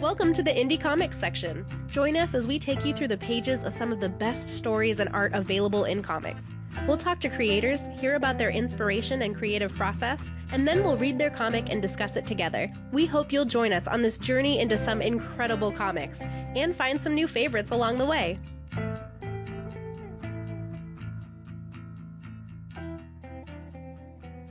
Welcome to the Indie Comics section. Join us as we take you through the pages of some of the best stories and art available in comics. We'll talk to creators, hear about their inspiration and creative process, and then we'll read their comic and discuss it together. We hope you'll join us on this journey into some incredible comics and find some new favorites along the way.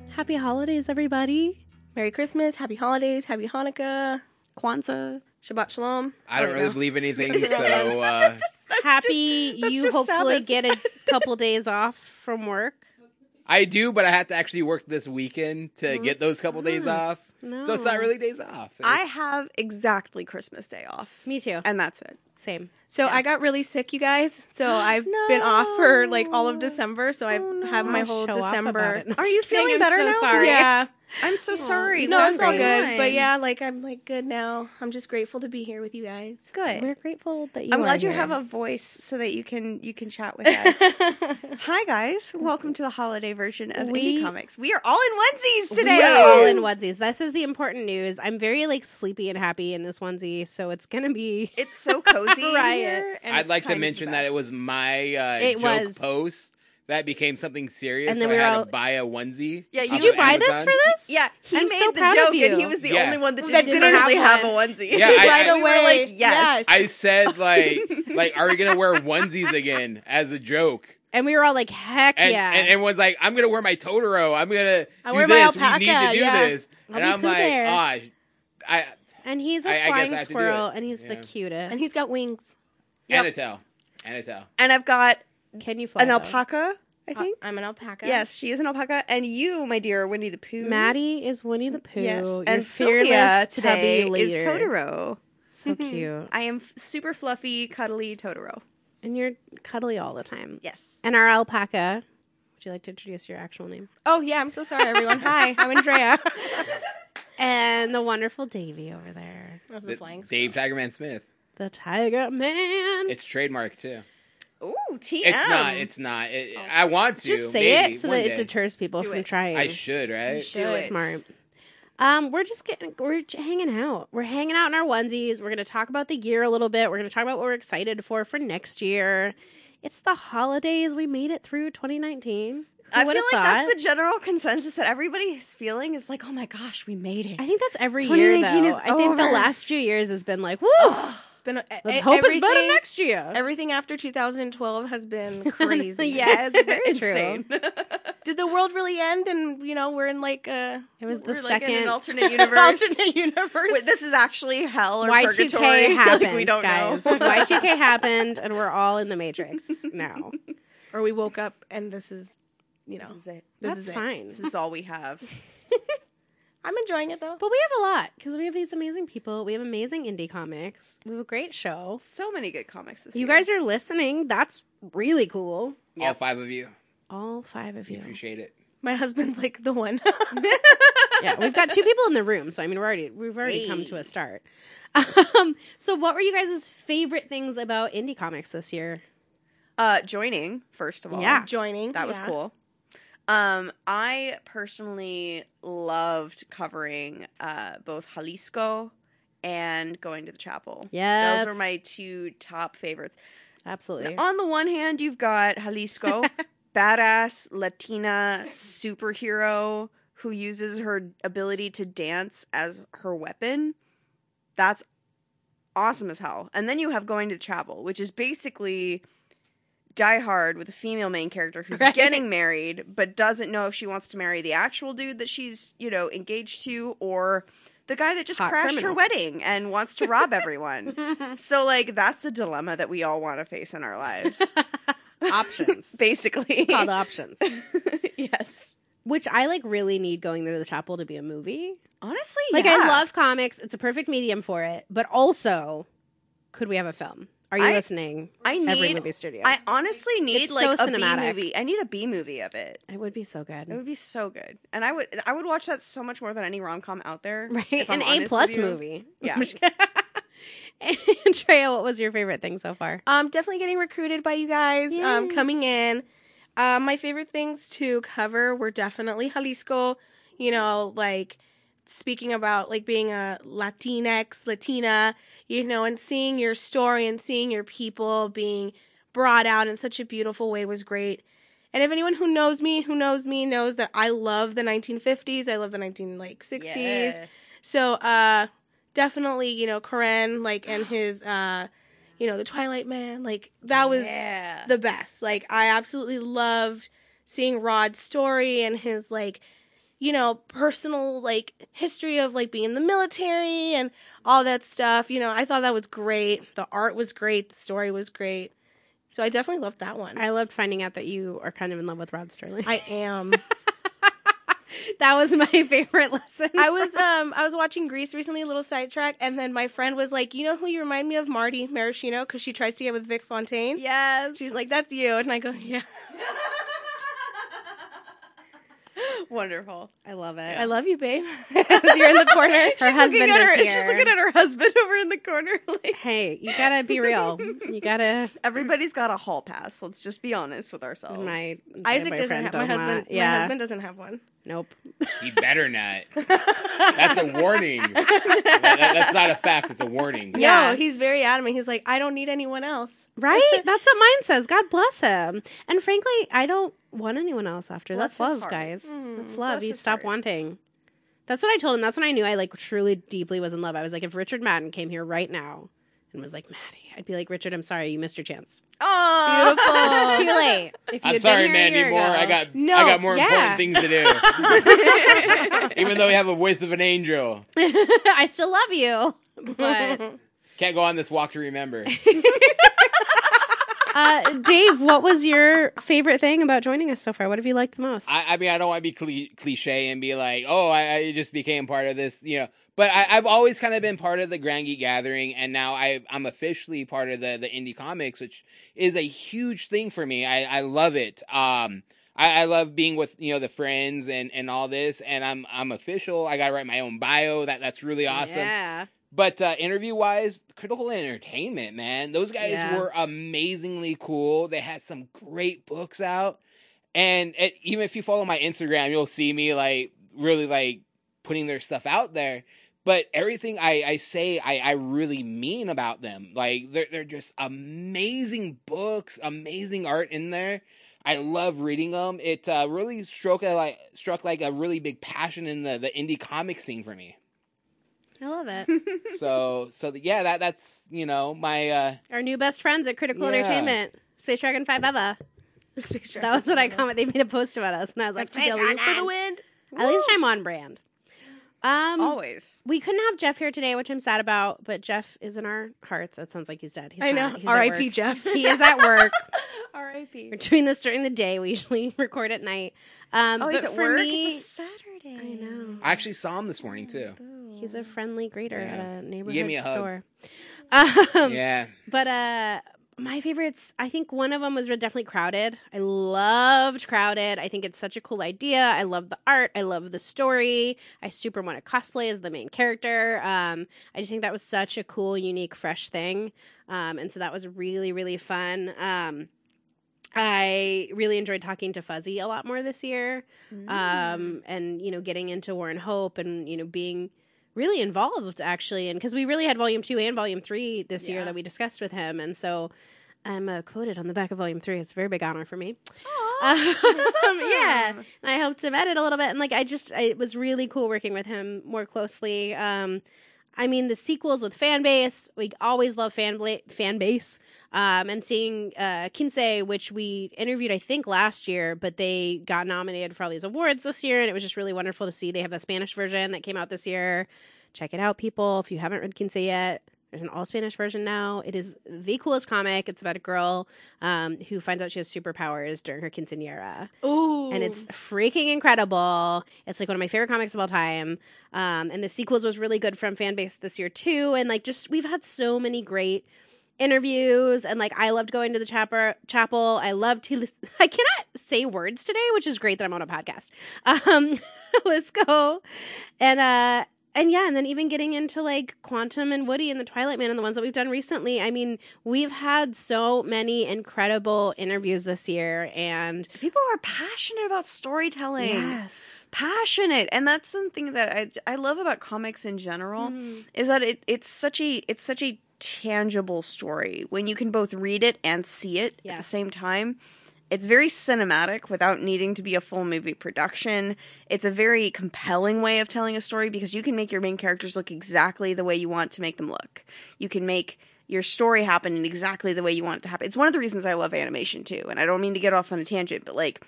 Happy holidays, everybody. Merry Christmas, Happy Holidays, Happy Hanukkah, Kwanzaa. Shabbat Shalom. I don't Oh, really yeah. believe anything, so uh, Happy that's you hopefully Sabbath. get a couple days off from work. I do. But I have to actually work this weekend to get those couple days off. So it's not No. really days off. I have exactly Christmas Day off, Me too. and that's it. Same. So I got really sick, you guys. So I've been off for like all of December. So I have my whole December. about it. No, Are you just kidding. feeling I'm better so now? Sorry. Yeah. I'm so sorry. No, it's all good. fine. But yeah, like I'm like good now. I'm just grateful to be here with you guys. good. We're grateful that you. I'm are glad you here. have a voice so that you can you can chat with us. Hi guys, welcome to the holiday version of We- Indie Comics. We are all in onesies today. We are all in onesies. This is the important news. I'm very like sleepy and happy in this onesie, so it's gonna be. It's so cozy in Riot. here. and I'd like to kind of the mention that it was my uh, It joke was. post that became something serious. And then so we I were had all- to buy a onesie. Yeah, you- Did you of buy this for this? Yeah, he I'm made so the joke, and he was the Yeah. only one that That didn't, didn't really have have, a onesie. Yeah, I- right I- we were like, yes. Yes. I said like, like, are we gonna wear onesies again as a joke? And we were all like, "Heck And, yeah!" and everyone's like, I'm gonna wear my Totoro. I'm gonna I do wear my this. We need to do yeah. this. I'll and I'm Pooh like, Bear. ah, I, And he's a guess flying have to do squirrel, and he's the cutest. and he's got wings. Yep. Anatel, Anatel. And I've got Mm. Can you fly? an though? alpaca, I Uh, think. I'm an alpaca. Yes, she is an alpaca, and you, my dear Winnie the Pooh. Maddie is Winnie the mm, Pooh. Yes, Your and fearless Sylvia today tubby is. Totoro. So mm-hmm. cute, I am f- super fluffy, cuddly Totoro. and you're cuddly all the time. Yes. And our alpaca. Would you like to introduce your actual name? Oh yeah, I'm so sorry, everyone. Hi, I'm Andrea. And the wonderful Davy over there, That's the The- flying. Dave Tigerman Smith. the Tiger Man. It's trademark too. Ooh, TM. It's not. It's not. It, I want to. Just say maybe, it so that day. it deters people Do from it. trying. I should, right? Do it. Smart. Um, we're just getting, we're j- hanging out. We're hanging out in our onesies. We're going to talk about the year a little bit. We're going to talk about what we're excited for for next year. It's the holidays. We made it through 2019. Who I feel like thought? that's the general consensus that everybody is feeling is like, oh my gosh, we made it. I think that's every year, 2019 though. is I think the last few years has been like, woo. It's been. A, Let's e- hope it's better next year. Everything after 2012 has been crazy. yeah, it's very true. Did the world really end? And you know, we're in like a It was the We're like in second. an alternate universe. alternate universe. Wait, this is actually hell or Y2K purgatory. Like, happened, we don't guys. know. Y2K happened, and we're all in the Matrix now. or we woke up and this is, you know, This is it. this That's is it. fine. This is all we have. I'm enjoying it though. But we have a lot because we have these amazing people. We have amazing indie comics. We have a great show. So many good comics this You year. You guys are listening. That's really cool. All five of you. All five of We you. appreciate it. My husband's like the one. yeah, we've got two people in the room, so I mean, we're already we've already come to a start. Um, so, what were you guys' favorite things about indie comics this year? uh, joining first of all. Yeah. joining. that was yeah. cool. Um, I personally loved covering uh, both Jalisco and going to the chapel. Yeah, Those were my two top favorites. absolutely. On the one hand, you've got Jalisco, badass Latina superhero who uses her ability to dance as her weapon. That's awesome as hell. And then you have Going to the Chapel, which is basically Die Hard with a female main character who's Right. getting married but doesn't know if she wants to marry the actual dude that she's, you know, engaged to or the guy that just Hot crashed criminal. her wedding and wants to rob everyone. So like that's a dilemma that we all want to face in our lives. options. Basically. It's called options. yes. Which I like really need going to the chapel to be a movie. Honestly, Like yeah. I love comics. It's a perfect medium for it. But also, could we have a film? Are you I- listening? I need Every movie studio. I honestly need It's like so a B movie. I need a B movie of it. it would be so good. It would be so good. And I would I would watch that so much more than any rom com out there. Right? An A plus movie. Yeah. Andrea, what was your favorite thing so far? Um, definitely getting recruited by you guys. Um, coming in. Um, my favorite things to cover were definitely Jalisco. You know, like speaking about like being a Latinx, Latina, you know, and seeing your story and seeing your people being brought out in such a beautiful way was great. And if anyone who knows me, who knows me, knows that I love the 1950s, I love the 19 like 60s. Yes. So, uh, definitely, you know, Karen, like, and his, uh, you know, the Twilight Man, like, that was Yeah. the best. Like, I absolutely loved seeing Rod's story and his, like, you know, personal, like, history of, like, being in the military and all that stuff. You know, I thought that was great. The art was great. The story was great. So I definitely loved that one. I loved finding out that you are kind of in love with Rod Serling. I am. that was my favorite lesson. I was um I was watching Grease recently, a little sidetrack, and then my friend was like, "You know who you remind me of, Marty Maraschino, because she tries to get with Vince Fontaine." Yes. She's like, "That's you," and I go, "Yeah, Wonderful. I love it. I love you, babe." You're in the corner. Her She's husband looking at is her, here. She's looking at her husband over in the corner. Like hey, you gotta be real. You gotta. everybody's got a hall pass. Let's just be honest with ourselves. My Isaac doesn't boyfriend have my does husband. not. My Yeah. husband doesn't have one. Nope. He better not. That's a warning. That- that- that's not a fact. It's a warning. Yeah. No, he's very adamant. He's like, "I don't need anyone else." Right? That's what mine says. God bless him. And frankly, I don't want anyone else after. Bless That's love, heart. guys. Mm, That's love. bless You stop heart. wanting. That's what I told him. That's when I knew I like truly deeply was in love. I was like, if Richard Madden came here right now and was like, Maddie, I'd be like, Richard, I'm sorry, you missed your chance. Oh, It's too late. If you I'm sorry, been here Mandy year Moore. ago- I got no, I got more yeah. important things to do. Even though we have a voice of an angel, I still love you, but can't go on this walk to remember. Uh, Dave, what was your favorite thing about joining us so far? What have you liked the most? I, I mean, I don't want to be cli- cliche and be like, oh, I, I just became part of this, you know. But I, I've always kind of been part of the Grand Geek Gathering, and now I, I'm officially part of the the indie comics, which is a huge thing for me. I, I love it. Um, I, I love being with you know the friends and, and all this, and I'm I'm official. I got to write my own bio. That that's really awesome. Yeah. But uh, interview wise, Critical Entertainment, man, those guys Yeah. were amazingly cool. They had some great books out, and it, even if you follow my Instagram, you'll see me like really like putting their stuff out there. But everything I, I say, I, I really mean about them. Like they're they're just amazing books, amazing art in there. I love reading them. It uh, really struck a, like struck like a really big passion in the the indie comic scene for me I love it. so so the, yeah that that's you know my uh Our new best friends at Critical Yeah. Entertainment, Space Dragon Five Eva. Space Dragon That was what I commented. They made a post about us, and I was like, FTW for the Dragon." wind. At least I'm on brand. Um, always. we couldn't have Jeff here today, which I'm sad about. But Jeff is in our hearts. It sounds like he's dead. He's I know. not. He's at R.I.P. Jeff. He is at work. R.I.P. We're doing this during the day. We usually record at night. Um, Oh, but he's at for work. me, it's a Saturday. I know. i actually saw him this morning too He's a friendly greeter Yeah. at a neighborhood gave me a hug. store. Um, yeah But uh my favorites, I think one of them was definitely Crowded. I loved Crowded. I think it's such a cool idea. I love the art. I love the story. I super want to cosplay as the main character. Um, I just think that was such a cool, unique, fresh thing. Um, and so that was really, really fun. Um, I really enjoyed talking to Fuzzy a lot more this year Mm. um, and you know getting into War and Hope and you know being really involved actually and because we really had volume two and volume three this year that we discussed with him and so I'm uh, quoted on the back of volume three. It's a very big honor for me. Aw, Um, that's yeah, and I helped him edit a little bit, and like I just, I, it was really cool working with him more closely. Um, I mean, the sequels with fan base, we always love fan bla- fan base, um, and seeing uh, Quince, which we interviewed, I think last year, but they got nominated for all these awards this year, and it was just really wonderful to see. They have the Spanish version that came out this year. Check it out, people. If you haven't read Quince yet, there's an all Spanish version now. It is the coolest comic. It's about a girl um, who finds out she has superpowers during her quinceanera Ooh. and it's freaking incredible. It's like one of my favorite comics of all time. Um, and the sequels was really good from fan base this year too. And like, just we've had so many great interviews, and like, I loved going to the chapel. Chapel. I loved to. lis- I cannot say words today, which is great that I'm on a podcast. Um, let's go, and uh. And yeah, and then even getting into like Quantum and Woody and the Twilight Man and the ones that we've done recently. I mean, we've had so many incredible interviews this year, and People are passionate about storytelling. Yes, passionate. And that's something that I I love about comics in general Mhm. is that it, it's such a it's such a tangible story when you can both read it and see it at the same time. It's very cinematic without needing to be a full movie production. It's a very compelling way of telling a story because you can make your main characters look exactly the way you want to make them look. You can make your story happen in exactly the way you want it to happen. It's one of the reasons I love animation too. And I don't mean to get off on a tangent, but like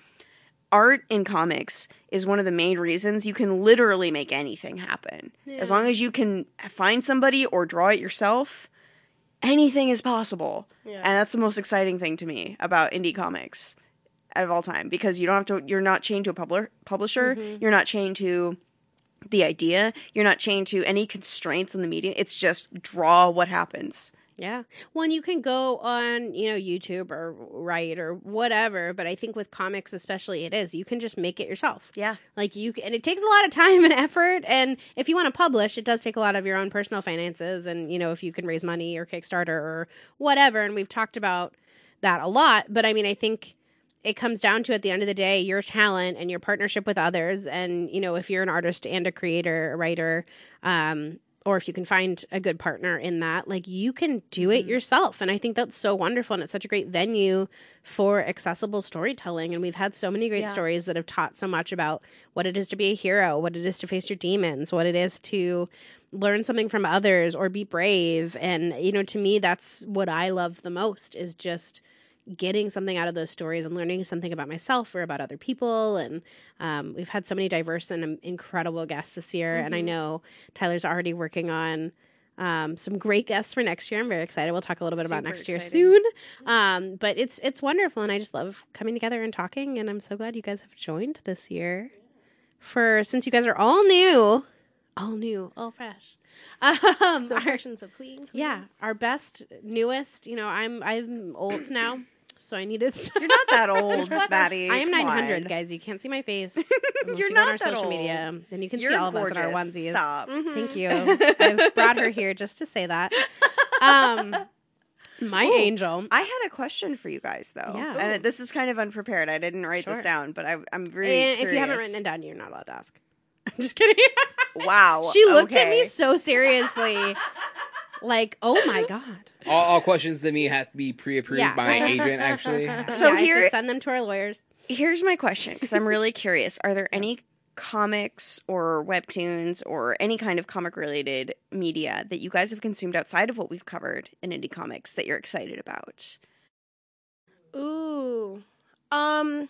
art in comics is one of the main reasons you can literally make anything happen. As long as you can find somebody or draw it yourself, anything is possible. Yeah. And that's the most exciting thing to me about indie comics of all time because you don't have to you're not chained to a publisher publisher, you're not chained to the idea, you're not chained to any constraints in the media. It's just draw what happens. Yeah. Well, and you can go on, you know, YouTube or write or whatever, but I think with comics especially it is. You can just make it yourself. Yeah. Like you can, and it takes a lot of time and effort and if you want to publish, it does take a lot of your own personal finances and, you know, if you can raise money or Kickstarter or whatever, and we've talked about that a lot, but I mean, I think it comes down to at the end of the day your talent and your partnership with others and you know if you're an artist and a creator a writer um or if you can find a good partner in that like you can do it Mhm. yourself and i think that's so wonderful and it's such a great venue for accessible storytelling and we've had so many great Yeah. stories that have taught so much about what it is to be a hero what it is to face your demons what it is to learn something from others or be brave and you know to me that's what i love the most is just getting something out of those stories and learning something about myself or about other people. And um, we've had so many diverse and um, incredible guests this year. And I Mhm. know Tyler's already working on um, some great guests for next year. I'm very excited. We'll talk a little bit about Super next year soon. Um, but it's it's wonderful, and I just love coming together and talking. And I'm so glad you guys have joined this year. For since you guys are all new, all new, all fresh. Um, So our- versions of clean. clean. yeah, our best, newest. You know, I'm I'm old now, so I needed. You're not that old, Maddie. I am 900, on. guys. You can't see my face. You're you go on not our that social old. media. Then you can You're see all of us in our onesies. Stop. Mhm. Thank you. I've brought her here just to say that. Um, my Ooh. angel. I had a question for you guys though. Yeah. And it, this is kind of unprepared. I didn't write Sure. this down, but I, I'm really And if you haven't written it down, you're not allowed to ask. I'm just kidding. Wow. she looked at me so seriously, like, "Oh my god." All, all questions to me have to be pre-approved Yeah. by my agent. Actually, So Yeah, I have here- to send them to our lawyers. Here's my question because I'm really curious. Are there any comics or webtoons or any kind of comic related media that you guys have consumed outside of what we've covered in indie comics that you're excited about? Ooh. Um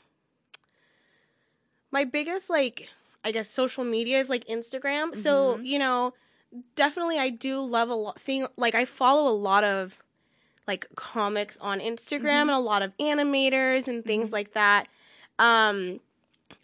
my biggest like I guess social media is like Instagram. So, Mhm. you know, definitely I do love a lot seeing like I follow a lot of like comics on Instagram Mhm. and a lot of animators and things Mhm. like that. Um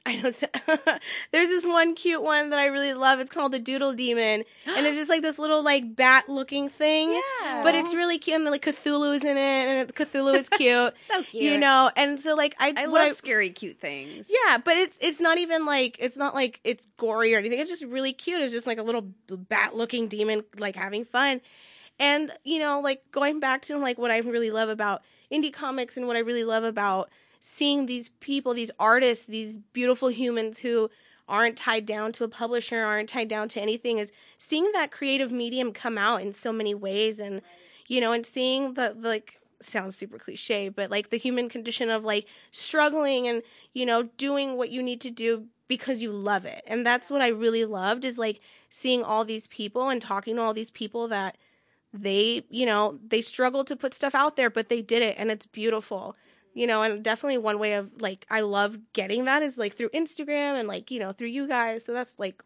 I know so- there's this one cute one that I really love. It's called the Doodle Demon, and it's just like this little like bat looking thing. Yeah. But it's really cute, and like Cthulhu is in it, and Cthulhu is cute So cute. you know and so like i I love scary, cute things. yeah but it's it's not even like it's not like it's gory or anything it's just really cute it's just like a little bat looking demon like having fun and you know like going back to like what i really love about indie comics and what i really love about seeing these people these artists these beautiful humans who aren't tied down to a publisher aren't tied down to anything is seeing that creative medium come out in so many ways. And you know and seeing the, the like sounds super cliche but like the human condition of like struggling and you know doing what you need to do because you love it. And that's what i really loved is like seeing all these people and talking to all these people that they you know they struggled to put stuff out there but they did it and it's beautiful you know and definitely one way of like i love getting that is like through instagram and like you know through you guys so that's like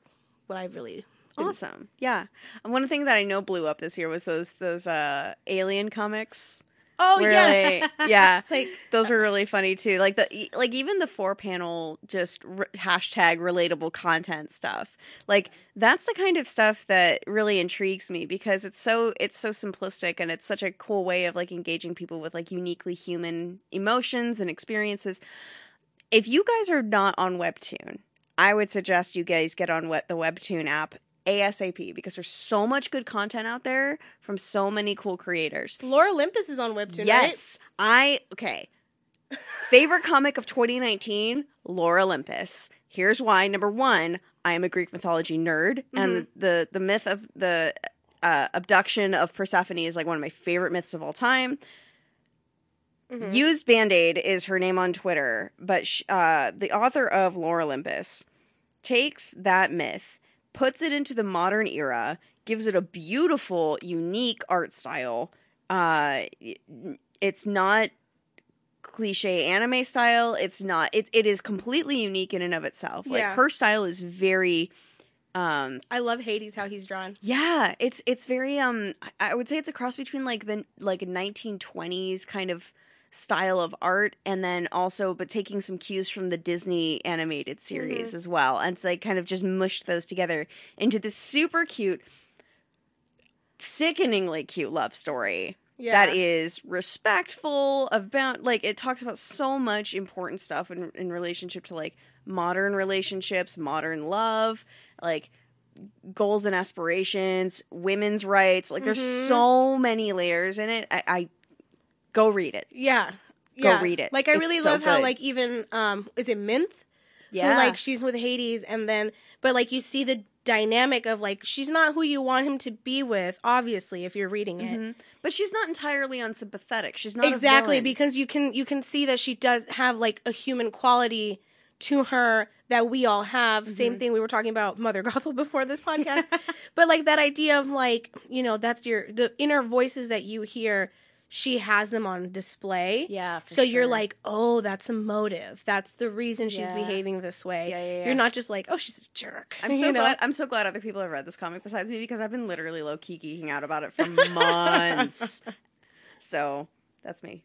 what i really Awesome. Yeah. And one thing that I know blew up this year was those those uh alien comics. Oh yeah yeah. it's like Those uh, were really funny too. Like the like even the four panel just r- hashtag relatable content stuff. Like that's the kind of stuff that really intrigues me because it's so it's so simplistic and it's such a cool way of like engaging people with like uniquely human emotions and experiences. If you guys are not on Webtoon, I would suggest you guys get on what the Webtoon app ASAP because there's so much good content out there from so many cool creators. Lore Olympus is on Webtoon, right? Yes, I okay. Favorite comic of 2019, Lore Olympus. Here's why. Number one, I am a Greek mythology nerd, and the, the the myth of the uh, abduction of Persephone is like one of my favorite myths of all time. Mhm. Used Band Aid is her name on Twitter, but sh- uh, the author of Lore Olympus takes that myth, puts it into the modern era, gives it a beautiful, unique art style. Uh, it's not cliche anime style. It's not. It it is completely unique in and of itself. Like Yeah. her style is very. Um, I love Hades how he's drawn. yeah, it's it's very um I- I would say it's a cross between like the like 1920s kind of style of art and then also but taking some cues from the Disney animated series as well. And so they kind of just mushed those together into this super cute sickeningly cute love story Yeah. that is respectful about like it talks about so much important stuff in in relationship to like modern relationships, modern love, like goals and aspirations, women's rights. Like there's Mhm. so many layers in it. I, I go read it. Yeah. Go Yeah. read it. Like I It's really so love how good. like even um is it Minthe? Yeah, Who, like she's with Hades and then but like you see the dynamic of like she's not who you want him to be with, obviously, if you're reading it. Mhm. but she's not entirely unsympathetic. She's not exactly because you can you can see that she does have like a human quality to her that we all have Mm-hmm. same thing we were talking about mother gothel before this podcast but like that idea of like you know that's your the inner voices that you hear she has them on display yeah. for so you're like oh that's a motive that's the reason she's Yeah. behaving this way Yeah, yeah, yeah. you're not just like oh she's a jerk I'm so you know? glad. I'm so glad other people have read this comic besides me because I've been literally low key geeking out about it for months. so that's me.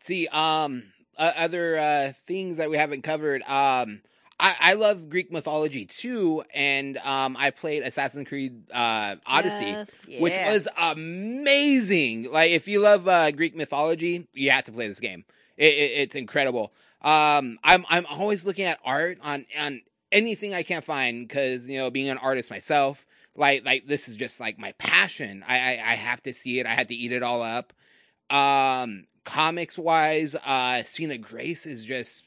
See, um, uh, other uh, things that we haven't covered. Um, I, I love Greek mythology too, and um, I played Assassin's Creed uh, Odyssey, Yes. which was amazing. Like, if you love uh, Greek mythology, you have to play this game. It, it, it's incredible. Um, I'm I'm always looking at art on on anything I can't find because you know, being an artist myself, like like this is just like my passion. I I, I have to see it. I have to eat it all up. Um, comics wise, uh, Sina Grace is just.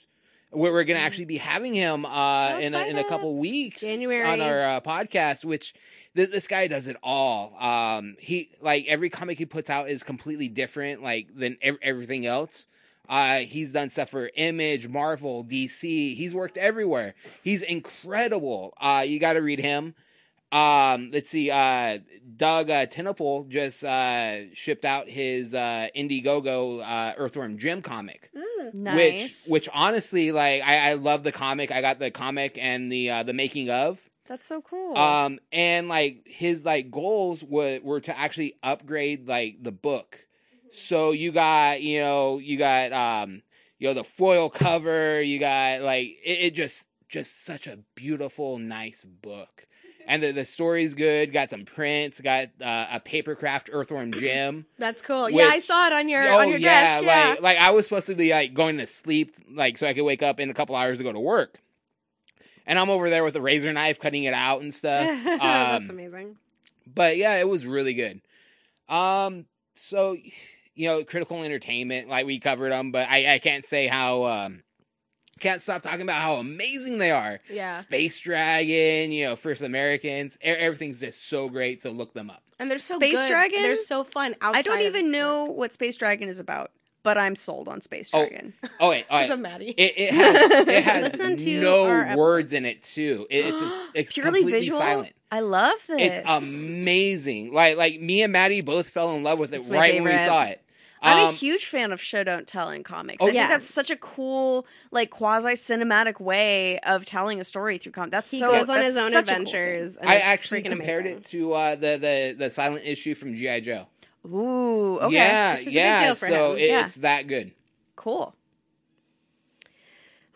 We're, we're gonna actually be having him uh, So in a, in a couple weeks January. on our uh, podcast, which th- this guy does it all. Um, he like every comic he puts out is completely different, like than ev- everything else. Uh, he's done stuff for Image, Marvel, DC. He's worked everywhere. He's incredible. Uh, you got to read him. Um, let's see. Uh, Doug uh, just uh, shipped out his uh, Indiegogo uh, Earthworm Jim comic Nice. which which honestly like I, I love the comic i got the comic and the uh the making of that's so cool. um and like his like goals were were to actually upgrade like the book so you got you know you got um you know the foil cover you got like it, it just just such a beautiful nice book and the, the story's good got some prints got uh, a papercraft earthworm jim that's cool yeah i saw it on your oh on your yeah, desk yeah like like I was supposed to be like going to sleep, like so I could wake up in a couple hours to go to work, and I'm over there with a razor knife cutting it out and stuff. That's Um, amazing. but yeah, it was really good. Um, so you know, critical entertainment, like we covered them, but I I can't say how um can't stop talking about how amazing they are. yeah Space Dragon, you know, First Americans, e- everything's just so great. So look them up. and they're so Space good. Dragon? they're so fun I don't even know what Space Dragon is about, but I'm sold on Space Oh, Dragon. Oh wait, all Because right. of Maddie. It, it has it has no words in it too. It, it's a, it's Purely completely visual. silent. I love this. It's amazing. Like like me and Maddie both fell in love with it It's my right when we saw it. I'm a Um, huge fan of show don't tell in comics. Oh, I think that's such a cool, like quasi cinematic way of telling a story through comics. That's He so. goes on his own such a cool adventures. and I actually compared amazing. it to uh, the the the silent issue from GI Joe. Ooh, okay, Yeah, Which is a big yeah. deal for so him. it- Yeah. it's that good. cool.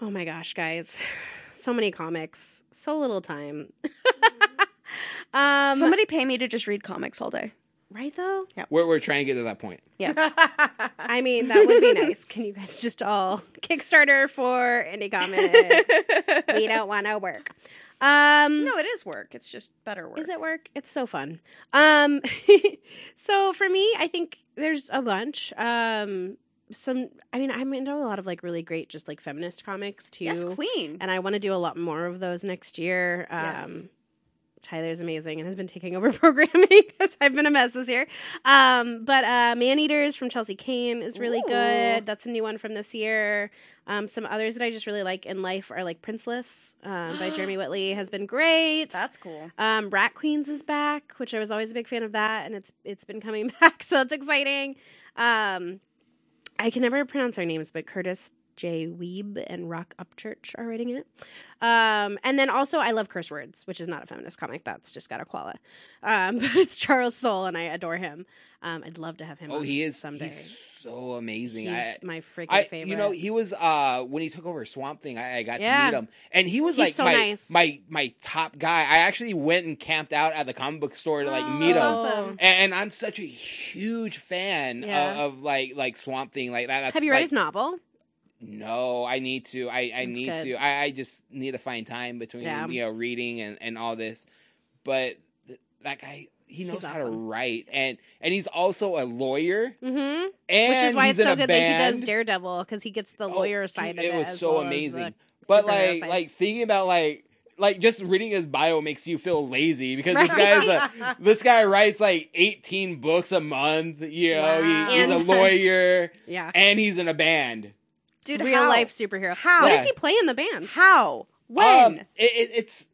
Oh my gosh, guys. So many comics. So little time. um Somebody pay me to just read comics all day. Right though? Yeah. We're we're trying to get to that point. Yeah. I mean, that would be nice. Can you guys just all Kickstarter for indie comics? we don't want to work. Um, No, it is work. It's just better work. Is it work? It's so fun. Um, so for me, I think there's a bunch. Um, some, I mean, I'm into a lot of like really great, just like feminist comics too. Yes, Queen. and I want to do a lot more of those next year. Um, Yes. Tyler's amazing and has been taking over programming because I've been a mess this year. Um, but uh, Man Eaters from Chelsea Cain is really Ooh. good. That's a new one from this year. Um, some others that I just really like in life are like Princeless um, by Jeremy Whitley has been great. That's cool. Um, Rat Queens is back, which I was always a big fan of that, and it's it's been coming back, so that's exciting. Um, I can never pronounce their names, but Kurtis J. Wiebe and Roc Upchurch are writing it. Um, and then also, I love Curse Words, which is not a feminist comic. That's just got a koala. Um, but it's Charles Soule, and I adore him. Um, I'd love to have him. Oh, on he is someday. he's so amazing. He's I, my freaking I, favorite. you know, he was uh when he took over Swamp Thing. I, I got Yeah. to meet him, and he was He's like so my nice. my my top guy. I actually went and camped out at the comic book store to like meet him. Awesome. And, and I'm such a huge fan Yeah. of, of like like Swamp Thing like that. That's Have you read like, his novel? No, I need to. I, I That's need good. to. I, I just need to find time between Yeah. you know reading and, and all this. But th- that guy, he knows how to write, and and he's also a lawyer, Mm-hmm. and Which is why it's so good that he does. Daredevil because he gets the Oh, lawyer side of it it. was as so well amazing. But like side. like thinking about like like just reading his bio makes you feel lazy because this guy is a this guy writes like 18 books a month. You know, Wow. he, he's a lawyer yeah, and he's in a band. Dude, real how? life superhero. How? What Yeah. does he play in the band? How? When? Um, it, it, it's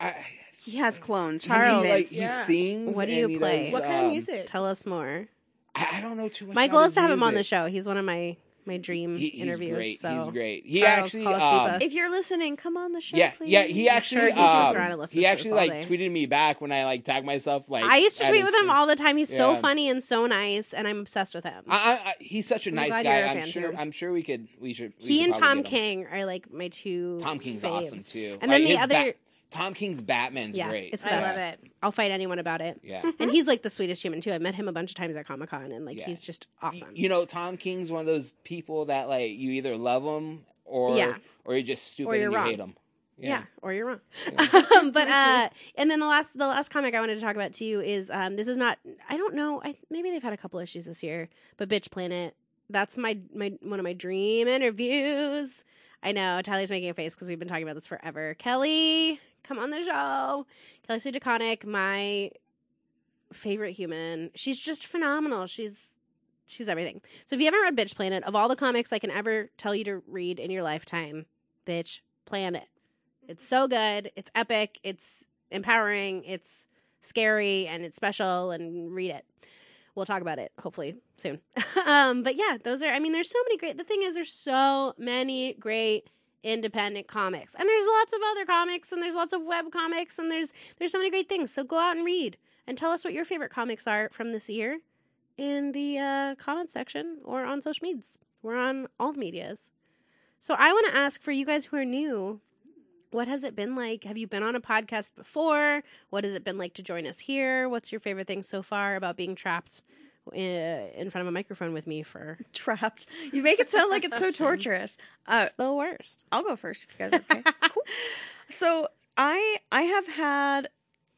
I, he has clones. he, Charles. like he Yeah. sings. What do you play? does, What kind of um, music? Tell us more. I, I don't know too much. My goal is to have him on the show. He's one of my my dream He, he's interviews. great. So He's great. He Charles, actually um, if you're listening, come on the show. yeah, please. yeah. He actually, sure he um, sits around and listens he actually like day. tweeted me back when I like tagged myself. Like I used to tweet with him thing. all the time. He's so funny and so nice, and I'm obsessed with him. I, I, I, he's such a I'm nice guy. you're a I'm sure. too. I'm sure we could. We should. We he could and Tom. King are like my two. Tom King's faves. awesome too. And Like, then the other- Bat- Tom King's Batman's Yeah, great. it's I the love it. I'll fight anyone about it. yeah. And he's like the sweetest human too. I met him a bunch of times at Comic Con, and like Yeah. he's just awesome. You know, Tom King's one of those people that like you either love him or Yeah. or you're just stupid Or you're and you wrong. hate him. yeah. or you're wrong. Yeah. um, but uh, and then the last the last comic I wanted to talk about too is um, this is not I don't know I maybe they've had a couple issues this year, but Bitch Planet that's my my one of my dream interviews. I know Tyler's making a face because we've been talking about this forever. Kelly, come on the show. Kelly Sue DeConnick, my favorite human. She's just phenomenal. She's she's everything. So if you haven't read Bitch Planet, of all the comics I can ever tell you to read in your lifetime, Bitch Planet. It's so good. It's epic. It's empowering. It's scary and it's special. And read it. We'll talk about it hopefully soon. um, but yeah, those are. I mean, there's so many great. The thing is, there's so many great independent comics, and there's lots of other comics, and there's lots of web comics, and there's there's so many great things. So go out and read and tell us what your favorite comics are from this year in the uh, comment section or on social medias. We're on all the medias. So I want to ask for you guys who are new, what has it been like? Have you been on a podcast before? What has it been like to join us here? What's your favorite thing so far about being trapped in front of a microphone with me for trapped. You make it sound like it's so torturous. Uh, the worst? I'll go first if you guys are okay. cool. So I I have had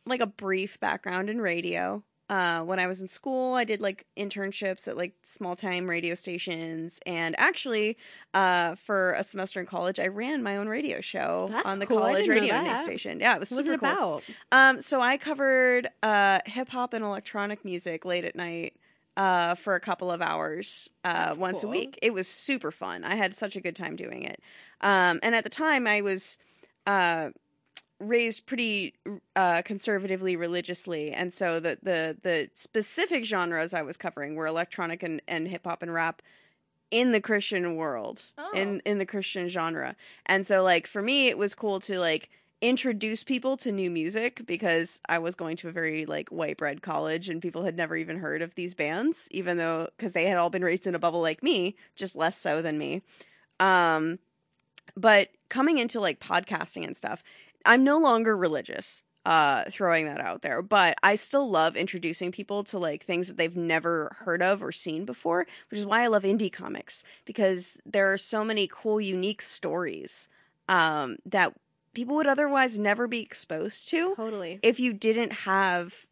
like a brief background in radio. Uh, when I was in school, I did like internships at like small time radio stations, and actually, uh, for a semester in college, I ran my own radio show That's on the cool. College radio station. Yeah, it was What was super it cool. about? Um, so I covered uh hip hop and electronic music late at night uh for a couple of hours uh once cool. a week. It was super fun. I had such a good time doing it. Um and at the time I was uh raised pretty uh conservatively religiously and so the the the specific genres I was covering were electronic and and hip hop and rap in the Christian world Oh. in in the Christian genre. And so like for me it was cool to like introduce people to new music because I was going to a very like white bread college and people had never even heard of these bands even though cuz they had all been raised in a bubble like me, just less so than me. Um but coming into like podcasting and stuff, I'm no longer religious uh throwing that out there but i still love introducing people to like things that they've never heard of or seen before which is why i love indie comics because there are so many cool unique stories um that people would otherwise never be exposed to Totally. if you didn't have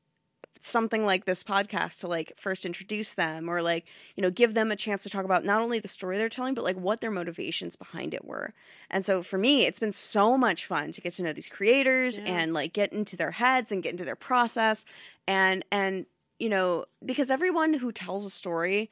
something like this podcast to like first introduce them or like you know give them a chance to talk about not only the story they're telling but like what their motivations behind it were and so for me it's been so much fun to get to know these creators Yeah. and like get into their heads and get into their process and and you know because everyone who tells a story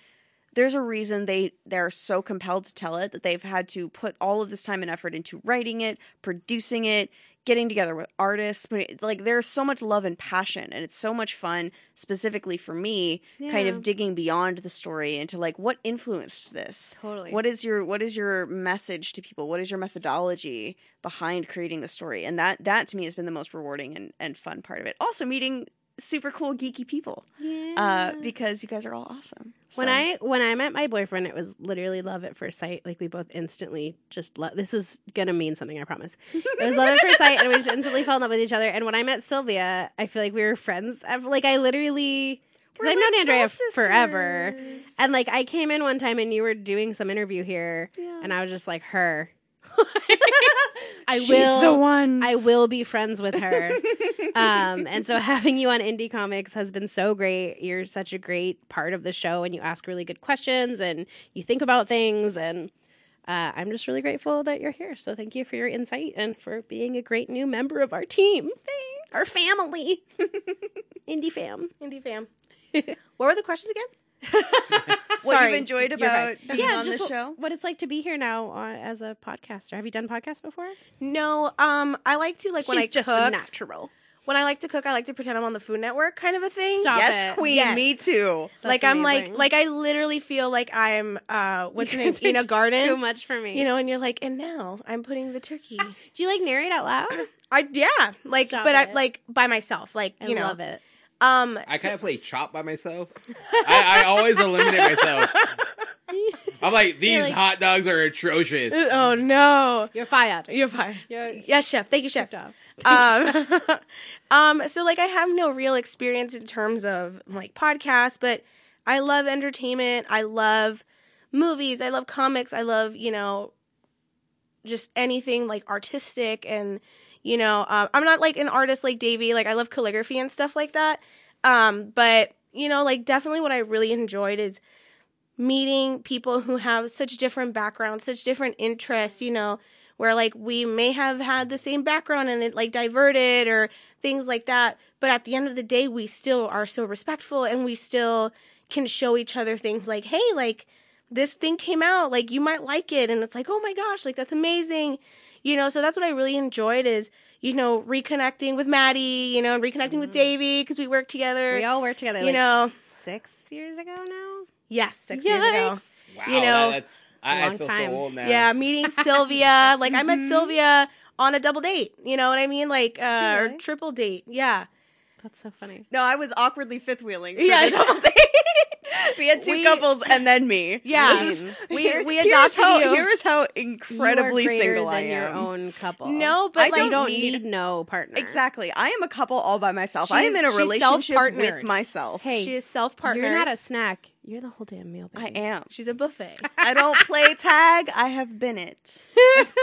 there's a reason they they're so compelled to tell it that they've had to put all of this time and effort into writing it producing it getting together with artists. Like there's so much love and passion and it's so much fun specifically for me kind of digging beyond the story into like what influenced this? Totally. what is your what is your message to people? What is your methodology behind creating the story? And that that to me has been the most rewarding and, and fun part of it. Also meeting super cool geeky people yeah. uh because you guys are all awesome when I when I met my boyfriend, it was literally love at first sight. Like we both instantly just love. This is gonna mean something, I promise. It was love at first sight, and we just instantly fell in love with each other. And when I met Sylvia, I feel like we were friends. Like I literally, because I've known like Andrea forever, and like I came in one time and you were doing some interview here, Yeah. and I was just like her. I She's will. the one I will be friends with her. um, and so having you on Indie Comics has been so great. You're such a great part of the show, and you ask really good questions, and you think about things, and uh, I'm just really grateful that you're here. So thank you for your insight and for being a great new member of our team, Thanks. our family, Indie fam. Indie fam. what were the questions again? what Sorry, you've enjoyed about being on just the show what it's like to be here now uh, as a podcaster. Have you done podcasts before? No, um, I like to like when I She's just cook. natural. when I like to cook, I like to pretend I'm on the Food Network, kind of a thing. Stop yes it. queen Yes. me too like That's I'm like amazing. like I literally feel like I'm uh what's her You name Ina Garten. Too much for me. You know, and you're like, and now I'm putting the turkey. do you like narrate out loud? I yeah, like Stop but I like by myself, like I you know. love it. Um, I kind of play chop by myself. I, I always eliminate myself. I'm like, these like- hot dogs are atrocious. oh no, You're fired. you're fired. You're Yes, chef. Thank you, chef. off. um, um, so like I have no real experience in terms of like podcasts, but I love entertainment. I love movies. I love comics. I love you know just anything like artistic and you know um, I'm not like an artist like Davey. Like I love calligraphy and stuff like that. Um, but you know like definitely what I really enjoyed is meeting people who have such different backgrounds, such different interests. You know where like we may have had the same background and it like diverted or things like that but at the end of the day we still are so respectful and we still can show each other things like hey like this thing came out like you might like it and it's like oh my gosh like that's amazing you know so that's what i really enjoyed is you know reconnecting with maddie you know and reconnecting with davey because we worked together We all worked together, You like know. six years ago now. yes six years ago Wow, You know, that's I, I long feel time. so old now. Yeah, meeting Sylvia. like I met Mhm. Sylvia on a double date. You know what I mean? Like uh or triple date. Yeah. That's so funny. no i was awkwardly fifth wheeling Yeah, I know. double date. we had two We- couples and then me Yeah. This is- We- here- we here's adopted how, you. here's how incredibly you are greater single I am. your own couple. No, but I like don't need- need, no partner. Exactly. I am a couple all by myself. I am in a relationship with myself. Hey, she is self partnered. you're not a snack. You're the whole damn meal. I am. She's a buffet. I don't play tag. I have been it.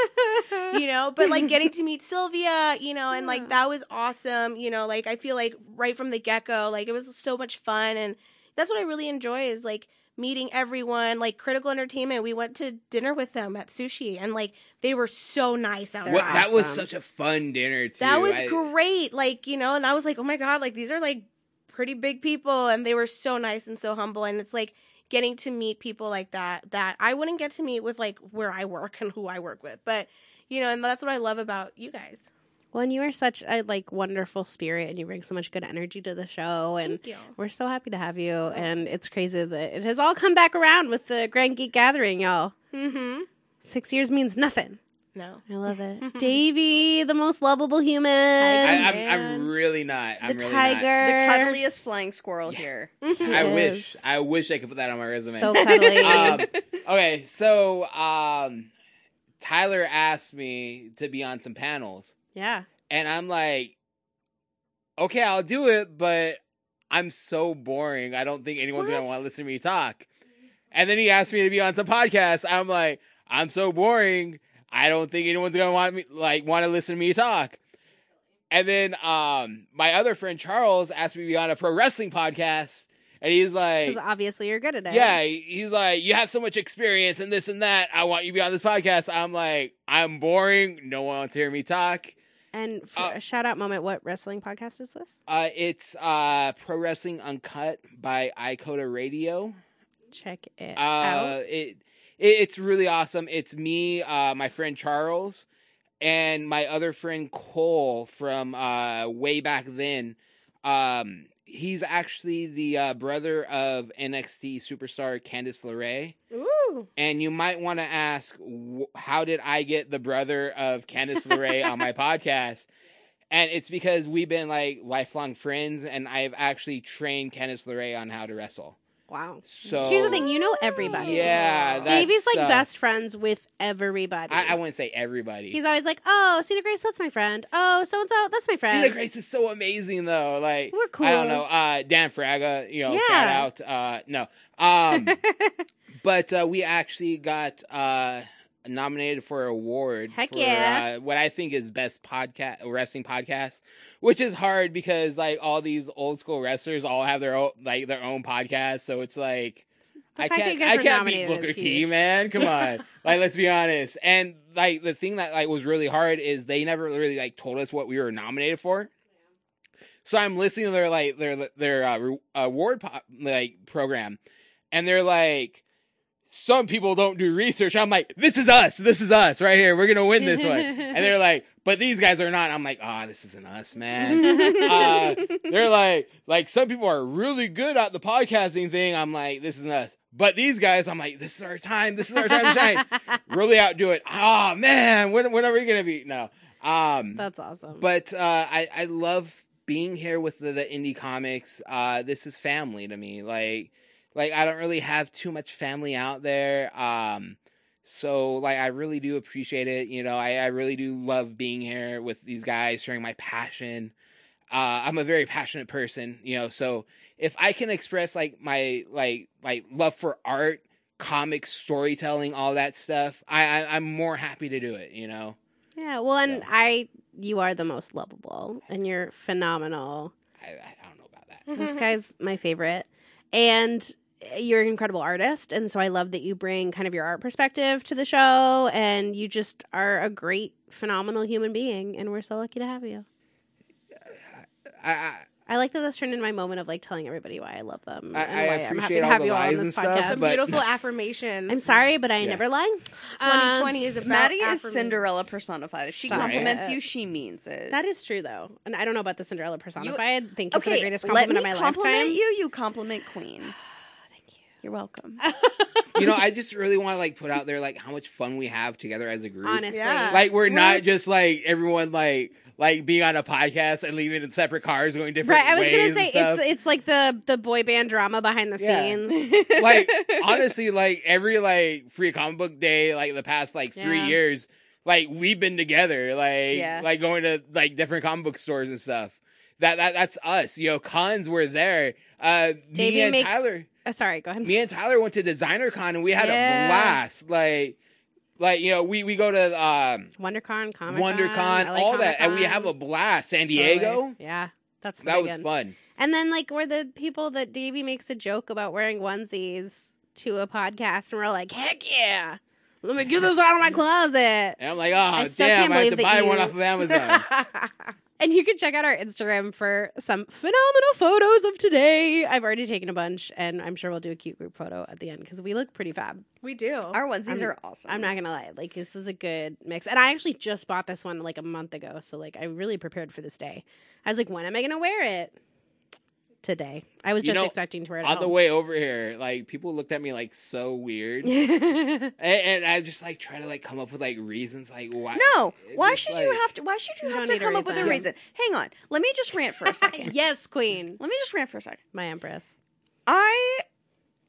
you know, but like getting to meet Sylvia, you know, and Yeah. like that was awesome. You know, like I feel like right from the get go, like it was so much fun, and that's what I really enjoy is like meeting everyone. Like Critical Entertainment, we went to dinner with them at sushi, and like they were so nice outside. What, that was such a fun dinner too. That was I- great. Like, you know, and I was like, oh my God, like these are like pretty big people and they were so nice and so humble. And it's like getting to meet people like that that I wouldn't get to meet with like where I work and who I work with. But, you know, and that's what I love about you guys. Well, and you are such a like wonderful spirit, and you bring so much good energy to the show, and Thank you. we're so happy to have you. And it's crazy that it has all come back around with the Grand Geek Gathering, y'all. Mm-hmm. Six years means nothing. No. I love it, Davy, the most lovable human. I, I'm. I'm really not. I'm the really tiger. The cuddliest flying squirrel Yeah. here. not. I He wish. I wish I could put that on my resume. so cuddly. um, okay, so um, Tyler asked me to be on some panels, yeah. and I'm like, okay, I'll do it, but I'm so boring. I don't think anyone's gonna want to listen to me talk. And then he asked me to be on some podcast. I'm like, I'm so boring. I don't think anyone's gonna want me like want to listen to me talk. And then um my other friend Charles asked me to be on a pro wrestling podcast, and he's like, Because obviously you're good at it. yeah, he's like, you have so much experience and this and that. I want you to be on this podcast. I'm like, I'm boring. No one wants to hear me talk. And for Uh, a shout out moment, what wrestling podcast is this? Uh, it's uh Pro Wrestling Uncut by iCoda Radio. Check it Uh, out. it, it it's really awesome. It's me, uh, my friend Charles, and my other friend Cole from uh way back then. Um, he's actually the uh, brother of NXT superstar Candice LeRae. Ooh. And you might want to ask, how did I get the brother of Candice LeRae on my podcast? And it's because we've been like lifelong friends, and I've actually trained Candice LeRae on how to wrestle. Wow. So Here's the thing, you know everybody. Yeah, Davey's like uh, best friends with everybody. I, I wouldn't say everybody. He's always like, "Oh, Sina Grace, that's my friend. Oh, so and so, that's my friend." Sina Grace is so amazing though. Like We're cool. I don't know. Uh, Dan Fraga, you know, Yeah. shout out. Uh, no. Um, but uh, we actually got uh nominated for an award. Heck for, yeah. Uh, what I think is best podcast wrestling podcast, which is hard because like all these old school wrestlers all have their own like their own podcast, so it's like. The I can't. I can't beat Booker T, man. Come on, like let's be honest. And like the thing that like was really hard is they never really like told us what we were nominated for. So I'm listening to their like their their uh, award po- like program, and they're like, some people don't do research. I'm like, this is us. This is us right here. We're gonna win this one. and they're like, but these guys are not. I'm like, ah, this isn't us, man. uh, they're like, like some people are really good at the podcasting thing. I'm like, this isn't us. But these guys, I'm like, this is our time. This is our time to shine. really outdo it. Oh man, when when are we gonna be? No. Um, That's awesome. but uh, I I love being here with the, the indie comics. Uh, this is family to me. Like like I don't really have too much family out there. Um, so like I really do appreciate it. You know, I I really do love being here with these guys, sharing my passion. Uh, I'm a very passionate person, you know. So if I can express like my like like love for art, comics, storytelling, all that stuff, I, I I'm more happy to do it. You know. yeah, well, and So. I, you are the most lovable, and you're phenomenal. I, I don't know about that. This guy's my favorite, and you're an incredible artist, and so I love that you bring kind of your art perspective to the show, and you just are a great, phenomenal human being, and we're so lucky to have you. I, I I like that this turned into my moment of like telling everybody why I love them. I- and I why I'm happy appreciate to have you all on this and stuff, podcast. Some beautiful affirmations. I'm sorry, but I Yeah. never lie. 2020 is about Maddie is. Cinderella personified. If she Stop compliments it. you, she means it. That is true, though, and I don't know about the Cinderella personified. Thank you for the okay, greatest let compliment me of my compliment lifetime. you. You compliment Queen. Thank you. You're welcome. you know, I just really want to like put out there like how much fun we have together as a group. Honestly, Yeah. Like we're not just like everyone like like being on a podcast and leaving in separate cars going different right. I was ways gonna say it's it's like the the boy band drama behind the Yeah. scenes. like honestly, like every like free comic book day, like the past like three Yeah. years, like we've been together, like Yeah. like going to like different comic book stores and stuff. That that that's us. You know, cons were there. Uh, me Davey and makes- Tyler. Oh, sorry, go ahead. me and Tyler went to Designer Con and we had Yeah. a blast. Like, like you know, we we go to um, WonderCon, Comic WonderCon, all that, and we have a blast. San Diego, Yeah, that's that was fun. And then like we're the people that Davey makes a joke about wearing onesies to a podcast, and we're like, heck yeah, let me get this out of my closet. And I'm like, oh still damn, I have to buy that one off of Amazon. And you can check out our Instagram for some phenomenal photos of today. I've already taken a bunch, and I'm sure we'll do a cute group photo at the end because we look pretty fab. we do. Our onesies I'm- are awesome. I'm not gonna lie, like this is a good mix. And I actually just bought this one like a month ago, so like I really prepared for this day. I was like, when am I gonna wear it? Today. I was You just know, expecting to wear it. On at the way over here, like people looked at me like so weird, and, and I just like try to like come up with like reasons like why. No, why just, should you have to? Why should you, You have to come up with a reason. reason? Hang on, let me just rant for a second. yes, Queen, Let me just rant for a second. my empress. I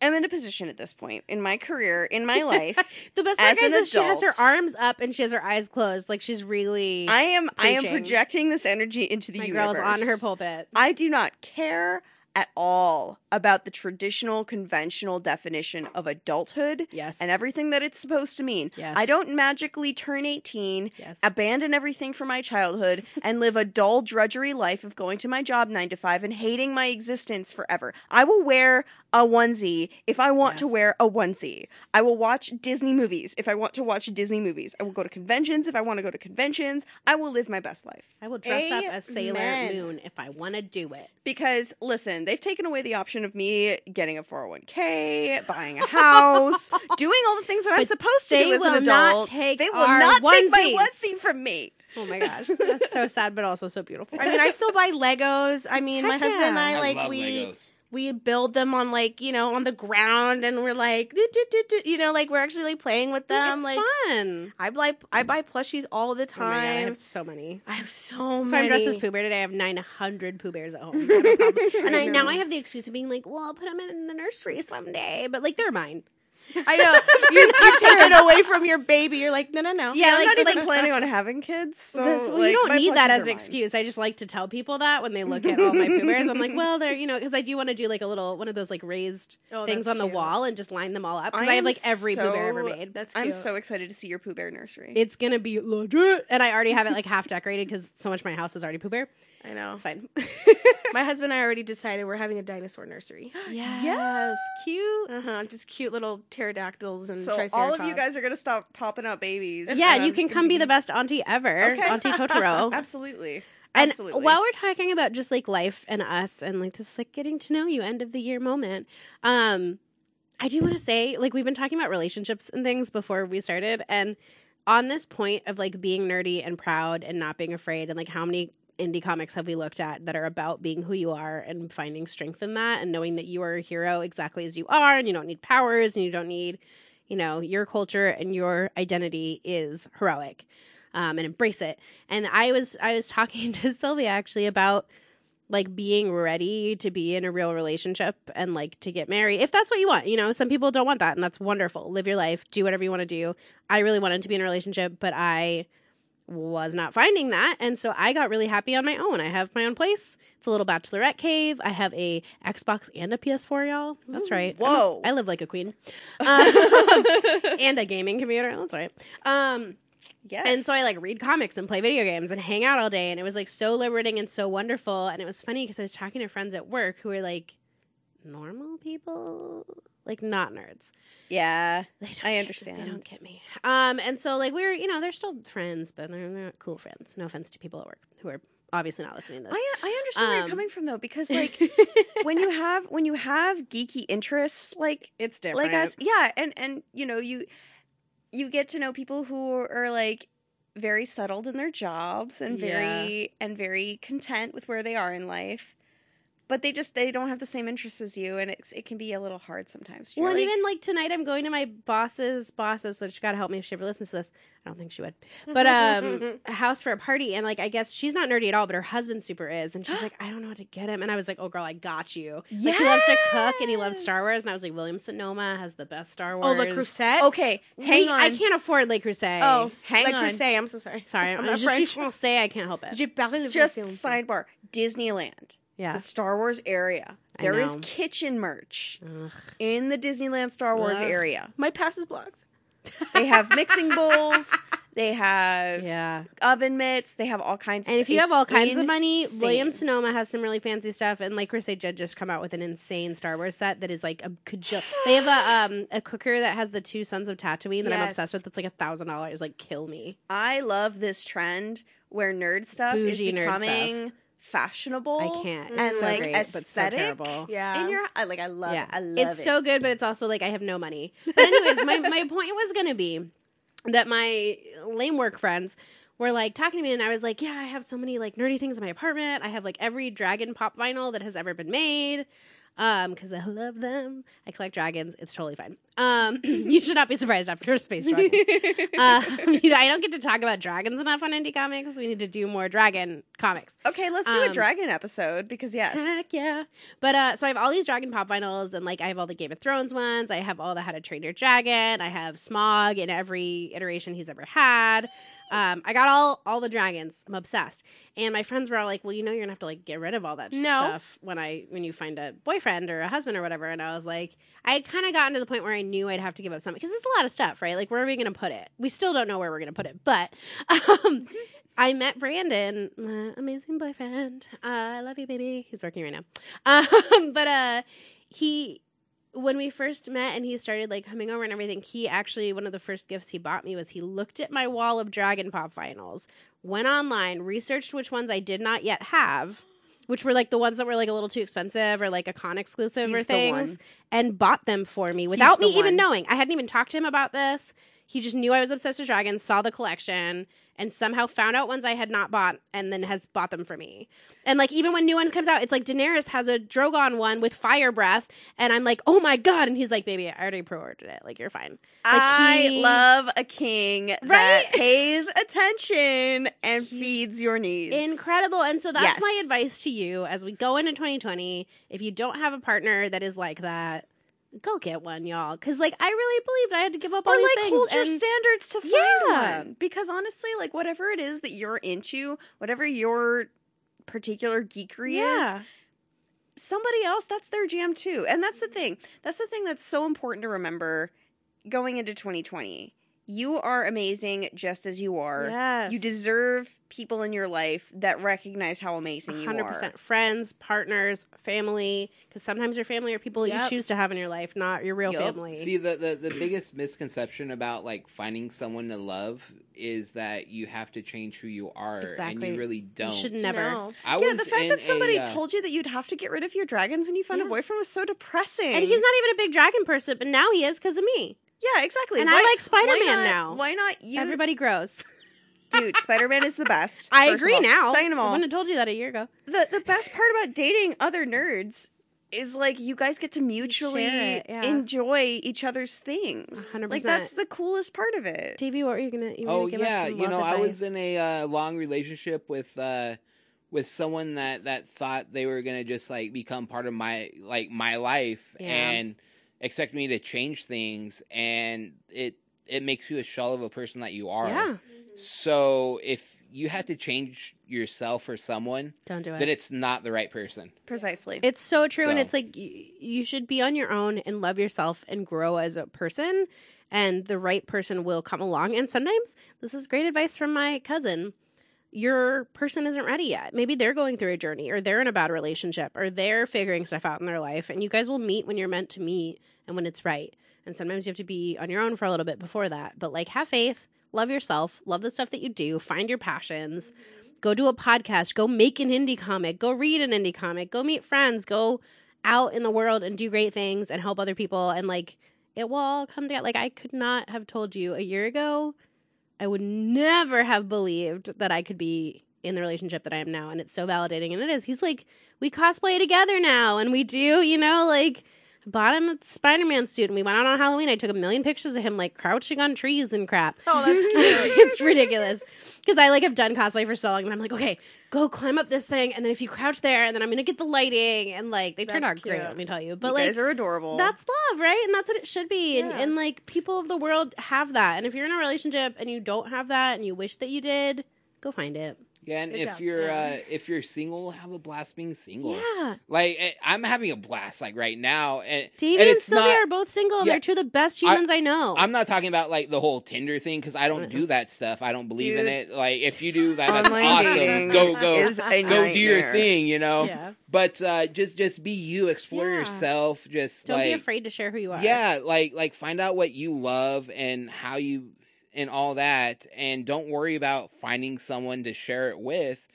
am in a position at this point in my career, in my life. The best part, As guys, an is she has her arms up and she has her eyes closed, like she's really. I am. I am projecting this energy into the my universe. girl's on her pulpit. I do not care at all about the traditional, conventional definition of adulthood Yes. and everything that it's supposed to mean. Yes. I don't magically turn 18, yes. abandon everything from my childhood, and live a dull, drudgery life of going to my job nine to five and hating my existence forever. I will wear a onesie if I want to wear a onesie. I will watch Disney movies if I want to watch Disney movies. I will go to conventions if I want to go to conventions. I will live my best life. I will dress up as Sailor Moon if I want to do it. Because listen, they've taken away the option of me getting a 401k, buying a house, doing all the things that I'm supposed to do as will an not adult. take they will our not take my onesies. onesie from me. Oh my gosh, that's so sad, but also so beautiful. I mean, I still buy Legos. I mean, my Heck husband and. I I like love we Legos. We build them on like you know on the ground, and we're like, "Doot, doot, doot, doot," you know, like we're actually like playing with them. it's like fun. I buy I buy plushies all the Oh my God, I have so many. I have so So many. So i'm dressed as Pooh Bear today. I have 900 Pooh Bears at home. I have no problem. and I, now. I have the excuse of being like, well, I'll put them in the nursery someday. But like, they're mine. I know you, you take it away from your baby. You're like, no, no, no. Yeah, I'm like- not even like- planning on having kids. So This- well, like, you don't need that as an excuse. I just like to tell people that when they look at all my Pooh Bears. I'm like, well, they're, you know, because I do want to do like a little, one of those like raised Oh, things on the wall and just line them all up. Because I I, have like every Pooh Bear ever made. That's I'm so excited to see your Pooh Bear nursery. It's going to be legit. And I already have it like half decorated because so much of my house is already Pooh Bear. I know. It's fine. My husband and I already decided we're having a dinosaur nursery. yes. yes. Cute. Uh huh. Just cute little pterodactyls and so all of you guys are gonna stop popping out babies. Yeah, you I'm can come gonna be the best auntie ever, Okay. Auntie Totoro. Absolutely. And Absolutely. while we're talking about just like life and us and like this like getting to know you end of the year moment, um, I do want to say like we've been talking about relationships and things before we started, and on this point of like being nerdy and proud and not being afraid, and like how many indie comics have we looked at that are about being who you are and finding strength in that and knowing that you are a hero exactly as you are and you don't need powers and you don't need you know your culture and your identity is heroic um, and embrace it. And i was i was talking to sylvia actually about like being ready to be in a real relationship and like to get married if that's what you want you know? Some people don't want that and that's wonderful. Live your life. Do whatever you want to do. I really wanted to be in a relationship but i was not finding that. And so i got really happy on my own. I have my own place. It's a little bachelorette cave. I have a xbox and a ps4 y'all. That's right. Whoa. i live like a queen. Um, and a gaming computer. That's right. Um yes. and so I like read comics and play video games and hang out all day. And it was like so liberating and so wonderful. And it was funny because I was talking to friends at work who were like normal people, like not nerds. yeah. They don't I get- understand. They don't get me. Um, and so like we're you know, they're still friends, but they're not cool friends. No offense to people at work who are obviously not listening to this. I, I understand where Um, you're coming from though, because like when you have when you have geeky interests like it's different. like us, yeah, and and you know you you get to know people who are like very settled in their jobs and very and very content with where they are in life. But they just they don't have the same interests as you, and it's it can be a little hard sometimes. You're Well, and even like tonight, I'm going to my boss's boss's, so she's got to help me if she ever listens to this. I don't think she would, but um, a house for a party, and like I guess she's not nerdy at all, but her husband super is, and she's like, I don't know what to get him, and I was like, Oh, girl, I got you. Like he loves to cook and he loves Star Wars, and I was like, William Sonoma has the best Star Wars. Oh, Le Creuset. okay, hang We- on. I can't afford Le Creuset. Oh, hang Le on. Creuset. I'm so sorry. sorry, I'm I'm, not just French. say I can't help it. Just sidebar: Disneyland, yeah. the Star Wars area. There is kitchen merch Ugh. in the Disneyland Star Wars Ugh. area. My pass is blocked. They have mixing bowls. They have Yeah. oven mitts. They have all kinds. And of if you have all kinds of money, insane. William Sonoma has some really fancy stuff. And like Crusade Jed just come out with an insane Star Wars set that is like a cajil- They have a um a cooker that has the two suns of Tatooine that I'm obsessed with. That's like a thousand dollars. Like kill me. I love this trend where nerd stuff Bougie is nerd becoming fashionable. I can't. It's And so like great, but so terrible. Yeah. And you're I like I love yeah, it. I love it's it. so good, but it's also like I have no money. But anyways, my my point was gonna be that my lame work friends were like talking to me, and I was like, "Yeah, I have so many like nerdy things in my apartment. I have like every Dragon Pop vinyl that has ever been made." Um, because I love them. I collect dragons. It's totally fine. Um, you should not be surprised after Space Dragon. uh, you know, I don't get to talk about dragons enough on indie comics. We need to do more dragon comics. okay, let's do a Um, dragon episode because yes. Heck yeah. But uh so I have all these Dragon Pop vinyls and like I have all the Game of Thrones ones. I have all the How to Train Your Dragon. I have Smaug in every iteration he's ever had. Um, I got all all the dragons. I'm obsessed. And my friends were all like, "Well, you know, you're gonna have to like get rid of all that No. stuff when I when you find a boyfriend or a husband or whatever." And I was like, I had kind of gotten to the point where I knew I'd have to give up something because it's a lot of stuff, right? Like, where are we gonna put it? We still don't know where we're gonna put it, but. Um, I met Brandon, my amazing boyfriend. Uh, I love you, baby. He's working right now. Um, but uh, he when we first met and he started like coming over and everything, he actually one of the first gifts he bought me was he looked at my wall of Dragon Pop vinyls, went online, researched which ones I did not yet have, which were like the ones that were like a little too expensive or like a con exclusive or He's the things, one. and bought them for me without the me even knowing. I hadn't even talked to him about this. He just knew I was obsessed with dragons, saw the collection, and somehow found out ones I had not bought and then has bought them for me. And like even when new ones comes out, it's like Daenerys has a Drogon one with fire breath, and I'm like, oh my god! And he's like, baby, I already pre-ordered it. Like you're fine. I he- love a king Right? that pays attention and feeds your needs. Incredible. And so that's Yes. my advice to you as we go into 2020. If you don't have a partner that is like that, go get one, y'all. Because like I really believed I had to give up all these like things. hold your standards to find Yeah. one. Because honestly, like whatever it is that you're into, whatever your particular geekery yeah. is, somebody else that's their jam too. And that's the thing. That's the thing that's so important to remember going into 2020. You are amazing just as you are. Yes. You deserve people in your life that recognize how amazing you hundred are. percent friends, partners, family. Because sometimes your family are people you choose to have in your life, not your real Yup. family. See, the, the the biggest misconception about like finding someone to love is that you have to change who you are, and you really don't. you should never. No. I yeah, was the fact that somebody a, uh, told you that you'd have to get rid of your dragons when you found Yeah. a boyfriend was so depressing. And he's not even a big dragon person, but now he is because of me. Yeah, exactly. And I like Spider-Man now. Why not you? Everybody grows. Dude, Spider Man is the best. I first agree all. now. Second of I all, wouldn't have told you that a year ago. the the best part about dating other nerds is like you guys get to mutually it, yeah. enjoy each other's things. 100%. Like that's the coolest part of it. Davey, what were you gonna? You were Oh gonna give us yeah, some you know, love I was in a uh, long relationship with uh with someone that that thought they were gonna just like become part of my like my life Yeah. and expect me to change things, and it it makes you a shell of a person that you are. Yeah, So if you have to change yourself or someone, don't do it. then it's not the right person. Precisely. It's so true, and it's like you, you should be on your own and love yourself and grow as a person, and the right person will come along. And sometimes this is great advice from my cousin. Your person isn't ready yet. Maybe they're going through a journey, or they're in a bad relationship, or they're figuring stuff out in their life, and you guys will meet when you're meant to meet and when it's right. And sometimes you have to be on your own for a little bit before that. But like, have faith, love yourself, love the stuff that you do, find your passions. Go do a podcast, go make an indie comic, go read an indie comic, go meet friends, go out in the world and do great things and help other people. And like it will all come together. Like I could not have told you a year ago, I would never have believed that I could be in the relationship that I am now. And it's so validating. And it is. He's like we cosplay together now and we do, you know, like bought him a Spider-Man suit and we went out on Halloween. I took a million pictures of him like crouching on trees and crap Oh, that's cute. it's ridiculous because I like have done cosplay for so long, and I'm like, okay, go climb up this thing, and then if you crouch there, and then I'm gonna get the lighting, and like they turned out great. Let me tell you, but you like guys are adorable. that's love, right? And that's what it should be. And, and like people of the world have that. And if you're in a relationship and you don't have that, and you wish that you did, go find it. Yeah, and Good if job. you're uh if you're single, have a blast being single. Yeah, Like eh, I'm having a blast like right now, and, Davey and and, Sylvia not. are both single. and Yeah. They're two of the best humans I, know. I'm not talking about like the whole Tinder thing because I don't do that stuff. I don't believe in it. Like if you do that, that's Online awesome. Go go go do your thing, you know. yeah. But uh, just just be you, explore Yeah. yourself. Just Don't like be afraid to share who you are. yeah, like like find out what you love and how you and all that, and don't worry about finding someone to share it with.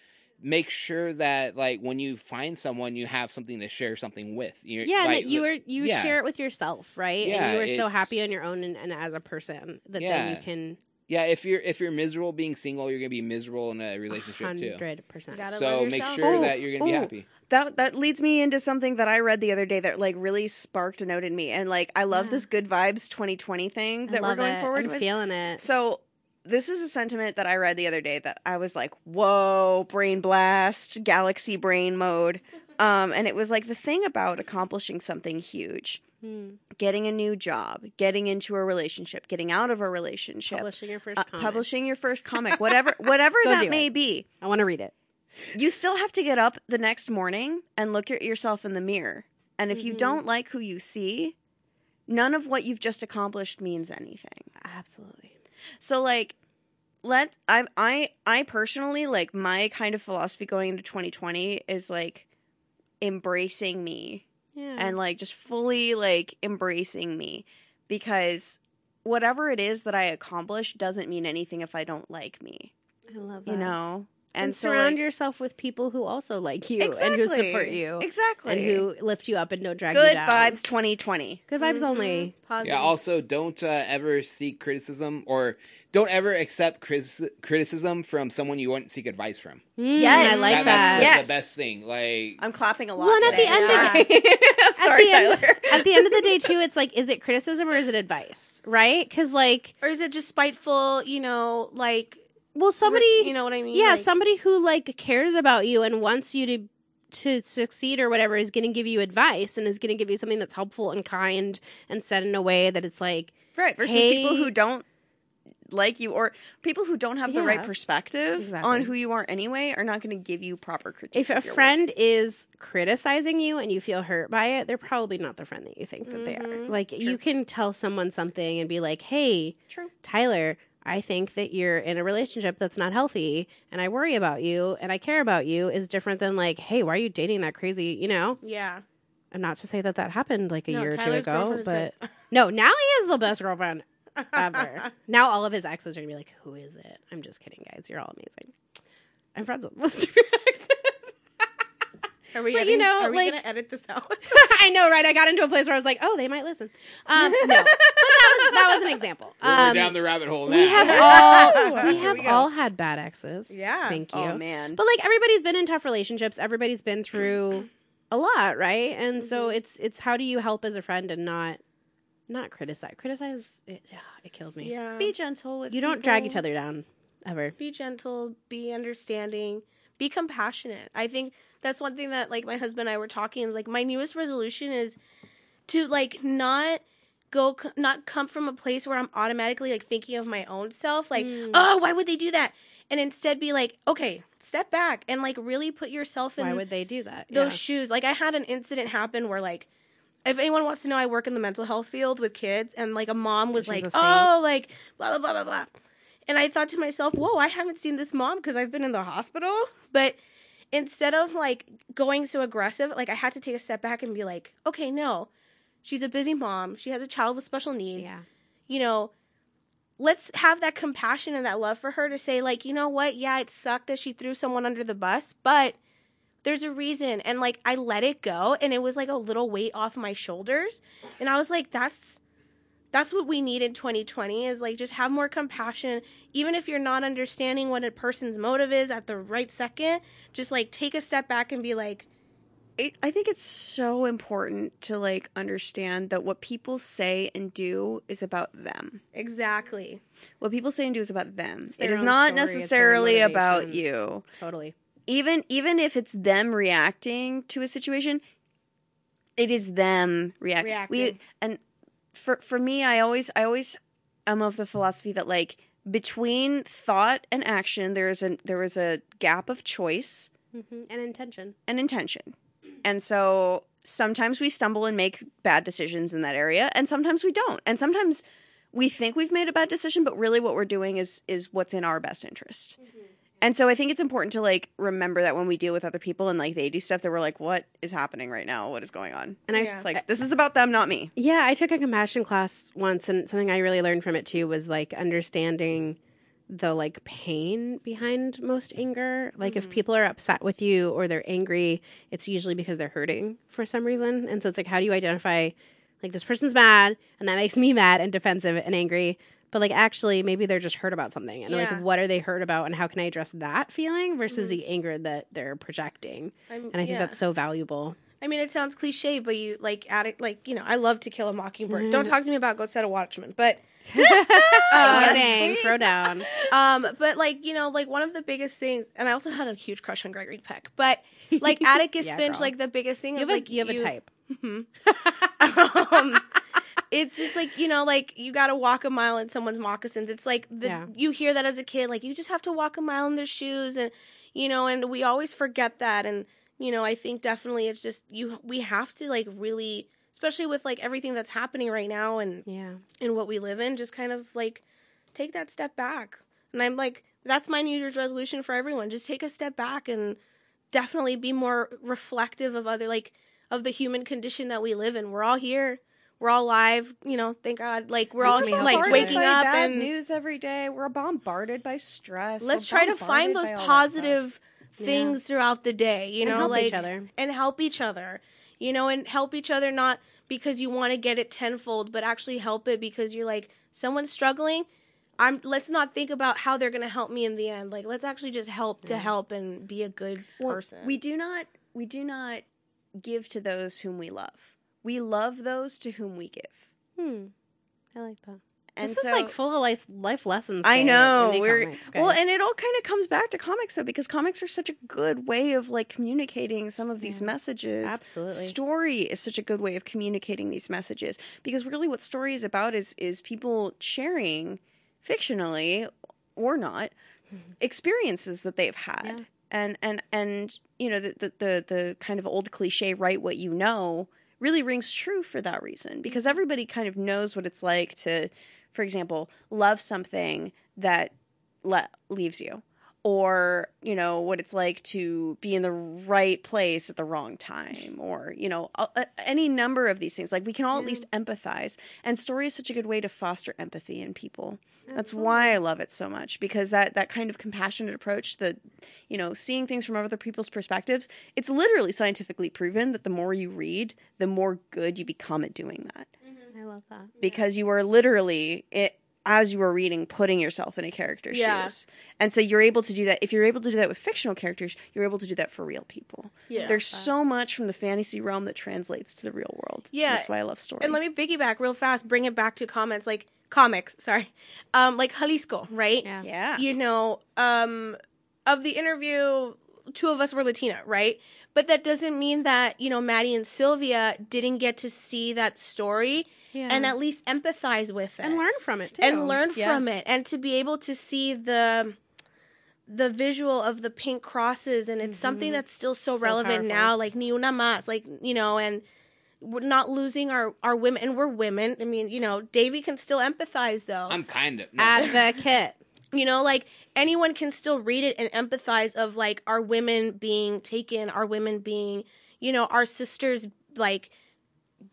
Make sure that like when you find someone, you have something to share something with. You're, Yeah, and like, that you are you yeah. share it with yourself, right? Yeah, and you are so happy on your own and, and as a person that then you can Yeah, if you're if you're miserable being single, you're gonna be miserable in a relationship too. hundred percent. So make sure Oh, that you're gonna be oh. happy. That that leads me into something that I read the other day that like really sparked a note in me, and like I love Yeah. this good vibes 2020 thing that we're going it. forward I'm with. feeling it. So this is a sentiment that I read the other day that I was like, "Whoa, brain blast, galaxy brain mode." Um, and it was like the thing about accomplishing something huge, Hmm. getting a new job, getting into a relationship, getting out of a relationship, Publishing your first uh, comic. publishing your first comic, whatever, whatever that may it. be. I want to read it. You still have to get up the next morning and look at yourself in the mirror. And if you Mhm. don't like who you see, none of what you've just accomplished means anything. Absolutely. So like let I I I personally like my kind of philosophy going into 2020 is like embracing me Yeah. and like just fully like embracing me because whatever it is that I accomplish doesn't mean anything if I don't like me, I love that. you know. And, so, surround like- yourself with people who also like you and who support you Exactly. and who lift you up and don't drag you down. good down. vibes 2020. Good vibes Mhm. only. Positive. Yeah. Also, don't uh, ever seek criticism or don't ever accept critici- criticism from someone you wouldn't seek advice from. Mm, Yes. I like That- that. That's Yes. the best thing. Like, I'm clapping a lot. Well, and at the today. end Sorry. I'm sorry, the end- Tyler. At the end of the day, too, it's like, is it criticism or is it advice? Right? Because, like, or is it just spiteful? You know, like well, somebody, you know what I mean? yeah, Like, somebody who like cares about you and wants you to to succeed or whatever is going to give you advice and is going to give you something that's helpful and kind and said in a way that it's like, Right, versus Hey- people who don't like you or people who don't have the right perspective Exactly. on who you are anyway are not going to give you proper critique. if a of your work. friend is criticizing you and you feel hurt by it, they're probably not the friend that you think that they are. Mhm. Like you can tell someone something and be like, "Hey, True. Tyler, I think that you're in a relationship that's not healthy and I worry about you and I care about you is different than like, "Hey, why are you dating that crazy, you know?" Yeah. And not to say that that happened like a No, year or two ago, but no, now he is the best girlfriend ever. now all of his exes are going to be like, "Who is it?" I'm just kidding, guys. You're all amazing. I'm friends with most of your exes. Are we But, editing, you know, are we like- gonna edit this out? I know, right? I got into a place where I was like, "Oh, they might listen." Um, no, but that was that was an example. we're Um, down the rabbit hole now. we have all we have we all had bad exes. Yeah. thank you. Oh man. But like everybody's been in tough relationships. Everybody's been through a lot, right? And so Mhm. it's it's how do you help as a friend and not not criticize? Criticize it. yeah, It kills me. yeah. be gentle with You don't drag each other down ever. be gentle, be understanding, be compassionate. I think that's one thing that like my husband and I were talking is like my newest resolution is to like not go not come from a place where I'm automatically like thinking of my own self like Mm. oh why would they do that and instead be like okay step back and like really put yourself in Why would they do that? those Yeah. shoes. Like I had an incident happen where like if anyone wants to know, I work in the mental health field with kids, and like a mom was She's like, "Oh, like blah blah blah blah blah," and I thought to myself, "Whoa, I haven't seen this mom because I've been in the hospital." But instead of like going so aggressive, like I had to take a step back and be like, "Okay, no, she's a busy mom. She has a child with special needs. Yeah. You know." Let's have that compassion and that love for her to say, like, you know what? Yeah, it sucked that she threw someone under the bus, but there's a reason and like i let it go and it was like a little weight off my shoulders and i was like that's that's what we need in 2020 is like just have more compassion even if you're not understanding what a person's motive is at the right second just like take a step back and be like I- I think it's so important to like understand that what people say and do is about them. exactly What people say and do is about them. It is not story, necessarily about you. Totally. Even even if it's them reacting to a situation, it is them react. We and for for me, I always I always am of the philosophy that like between thought and action, there is a there is a gap of choice hmm And intention. and intention. And so sometimes we stumble and make bad decisions in that area and sometimes we don't. And sometimes we think we've made a bad decision but really what we're doing is is what's in our best interest. And so I think it's important to like remember that when we deal with other people and like they do stuff that we're like what is happening right now? What is going on? And I Yeah. It's like this is about them, not me. Yeah, I took a compassion class once, and something I really learned from it too was like understanding the like pain behind most anger. Like if mm-hmm. people are upset with you or they're angry, it's usually because they're hurting for some reason. And so it's like, how do you identify like this person's mad and that makes me mad and defensive and angry? But like actually, maybe they're just hurt about something, and Yeah. like, what are they hurt about, and how can I address that feeling versus the anger that they're projecting? I'm, And I think yeah. that's so valuable. I mean, it sounds cliche, but you like addict, like you know, I love To Kill a Mockingbird. Don't talk to me about Go Set a Watchman, but oh, Um, dang, throw down. um, but like you know, like one of the biggest things, and I also had a huge crush on Gregory Peck, but like Atticus Yeah, Finch, girl. like the biggest thing You is have, like a, you have a type. Mhm. um, it's just like you know, like you got to walk a mile in someone's moccasins. It's like the Yeah. you hear that as a kid, like you just have to walk a mile in their shoes, and you know, and we always forget that. And you know, I think definitely it's just you. We have to like really, especially with like everything that's happening right now, and Yeah. and what we live in, just kind of like take that step back. And I'm like, that's my New Year's resolution for everyone. Just take a step back and definitely be more reflective of other like of the human condition that we live in. We're all here. We're all live, you know, thank God. Like we're all We're like waking up bad and news every day. We're bombarded by stress. let's We're try to find those by all that stuff. positive Yeah. things throughout the day, you And know, help like each other. and help each other. You know, and help each other not because you want to get it tenfold, but actually help it because you're like someone's struggling. I'm let's not think about how they're going to help me in the end. Like let's actually just help to help and be a good Well, person. We do not we do not give to those whom we love. We love those to whom we give. Hmm. I like that. And this so is like full of life, life lessons. I know. We're comics, well, and it all kind of comes back to comics though, because comics are such a good way of like communicating some of these Yeah. messages. Absolutely. Story is such a good way of communicating these messages because really, what story is about is is people sharing fictionally or not experiences that they've had. Yeah. And and and you know the, the the the kind of old cliche, write what you know, really rings true for that reason because everybody kind of knows what it's like to, for example, love something that le- leaves you, or you know what it's like to be in the right place at the wrong time, or you know a- any number of these things. Like we can all at least empathize, and story is such a good way to foster empathy in people. That's why I love it so much because that that kind of compassionate approach, that you know, seeing things from other people's perspectives, it's literally scientifically proven that the more you read, the more good you become at doing that mm-hmm. I love that. because you are literally it as you were reading putting yourself in a character's Yeah. shoes. And so you're able to do that if you're able to do that with fictional characters, you're able to do that for real people. yeah. There's so much from the fantasy realm that translates to the real world. Yeah. That's why I love story. and let me piggyback real fast, bring it back to comments like comics, sorry. Um like Jalisco, right? Yeah. yeah. you know, um, of the interview, two of us were Latina, right? But that doesn't mean that, you know, Maddie and Sylvia didn't get to see that story Yeah. and at least empathize with it and learn from it too. and learn Yeah. from it and to be able to see the the visual of the pink crosses and it's something Mhm. that's still so, So relevant powerful. now like ni una más like you know and we're not losing our our women and we're women i mean you know Davey can still empathize though I'm kind of no. Advocate. you know like anyone can still read it and empathize of like our women being taken our women being you know our sisters like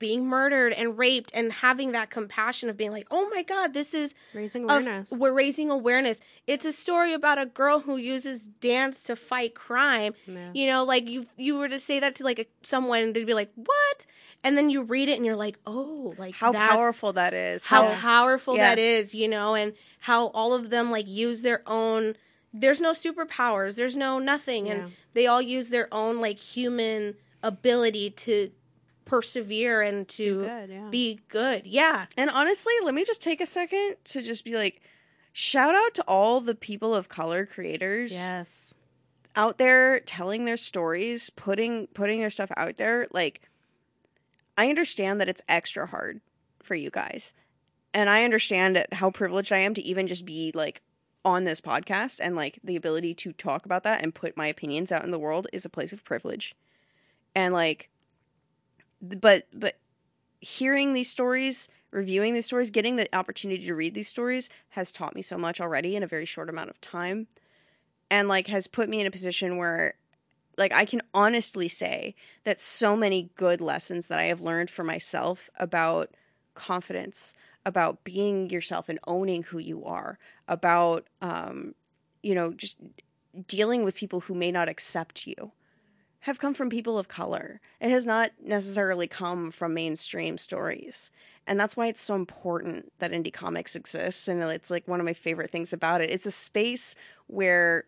being murdered and raped and having that compassion of being like oh my god this is Raising of- awareness. we're raising awareness it's a story about a girl who uses dance to fight crime Yeah. you know like you you were to say that to like a, someone they'd be like what and then you read it and you're like oh like how powerful that is. how How powerful Yeah. that is, you know, and how all of them like use their own. There's no superpowers. There's no nothing, Yeah. and they all use their own like human ability to persevere and to Good, yeah. be good. Yeah, And honestly, let me just take a second to just be like, shout out to all the people of color creators yes. out there telling their stories, putting putting their stuff out there. Like, I understand that it's extra hard for you guys, and I understand how privileged I am to even just be like on this podcast and like the ability to talk about that and put my opinions out in the world is a place of privilege, and like, but but hearing these stories reviewing these stories getting the opportunity to read these stories has taught me so much already in a very short amount of time and like has put me in a position where like I can honestly say that so many good lessons that I have learned for myself about confidence, about being yourself and owning who you are, about um you know just dealing with people who may not accept you have come from people of color. It has not necessarily come from mainstream stories. And that's why it's so important that indie comics exists and it's like one of my favorite things about it. It's a space where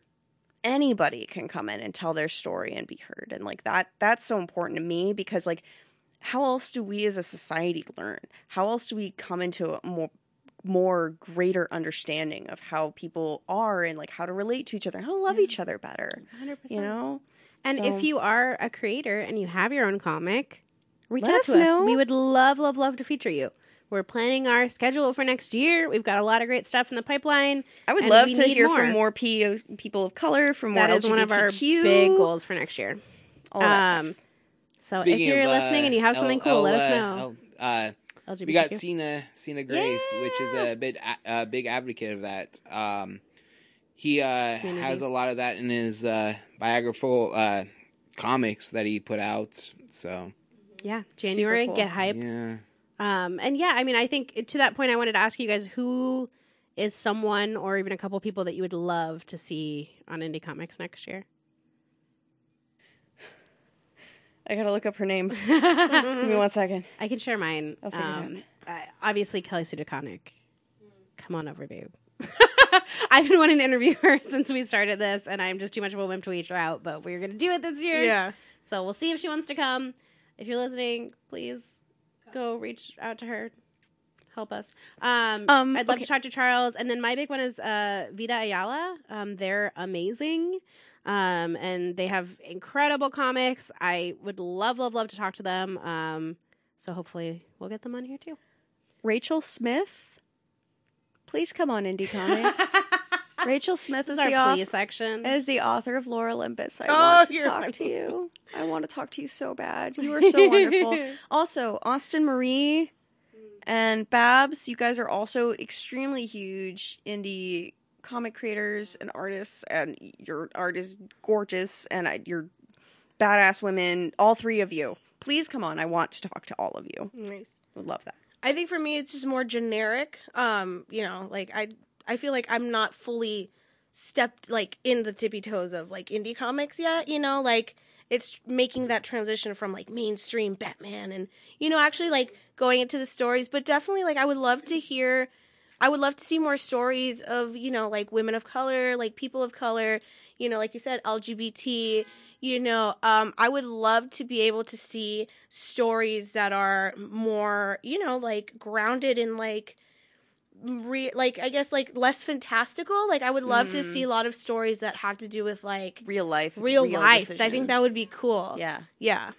anybody can come in and tell their story and be heard and like that that's so important to me because like how else do we as a society learn how else do we come into a more more greater understanding of how people are and like how to relate to each other how to love Yeah. each other better 100%. you know And So- if you are a creator and you have your own comic, reach Let out us to us. know. We would love, love, love to feature you. We're planning our schedule for next year. We've got a lot of great stuff in the pipeline. i would love to hear more. from more P- people of color from more That is one of our big goals for next year. all that Um, stuff. So Speaking if you're of, uh, listening and you have something L- cool, let L- us uh, know. L- uh, LGBTQ. we got Sina, Sina Grace, which is a big, a big advocate of that. Um, he uh, has a lot of that in his uh, biographical uh, comics that he put out. So yeah, January, cool. get hype. yeah, Um, and yeah, I mean, I think to that point, I wanted to ask you guys who is someone or even a couple people that you would love to see on Indie Comics next year. I gotta look up her name give me one second I can share mine. I'll figure Um, uh, obviously, Kelly Sue DeConnick. Come on over, babe. I've been wanting to interview her since we started this, and I'm just too much of a wimp to reach her out. But we're gonna do it this year. Yeah. So we'll see if she wants to come. If you're listening, please go reach out to her. Help us. Um, Um, I'd love okay. to talk to Charles. And then my big one is uh, Vita Ayala. Um, they're amazing. Um, and they have incredible comics. I would love, love, love to talk to them. Um, so hopefully we'll get them on here too. Rachel Smythe, please come on Indie Comics. Rachel Smythe This is, is our the author, section. is the author of Lore Olympus. I Oh, want to talk to you. I want to talk to you so bad. You are so wonderful. Also, Austin Marie and Babs, you guys are also extremely huge indie comic creators and artists, and your art is gorgeous, and I, you're badass women. All three of you, please come on. I want to talk to all of you. Nice. Would love that. I think for me it's just more generic. Um, you know, like I I feel like I'm not fully stepped like in the tippy toes of like indie comics yet, you know, like it's making that transition from like mainstream Batman and you know actually like going into the stories, but definitely like I would love to hear I would love to see more stories of, you know, like women of color, like people of color, you know, like you said LGBT, you know, um I would love to be able to see stories that are more, you know, like grounded in like re- like I guess like less fantastical. Like I would love to Mm. see a lot of stories that have to do with like Real life, real, life. I think that would be cool. Yeah. Yeah.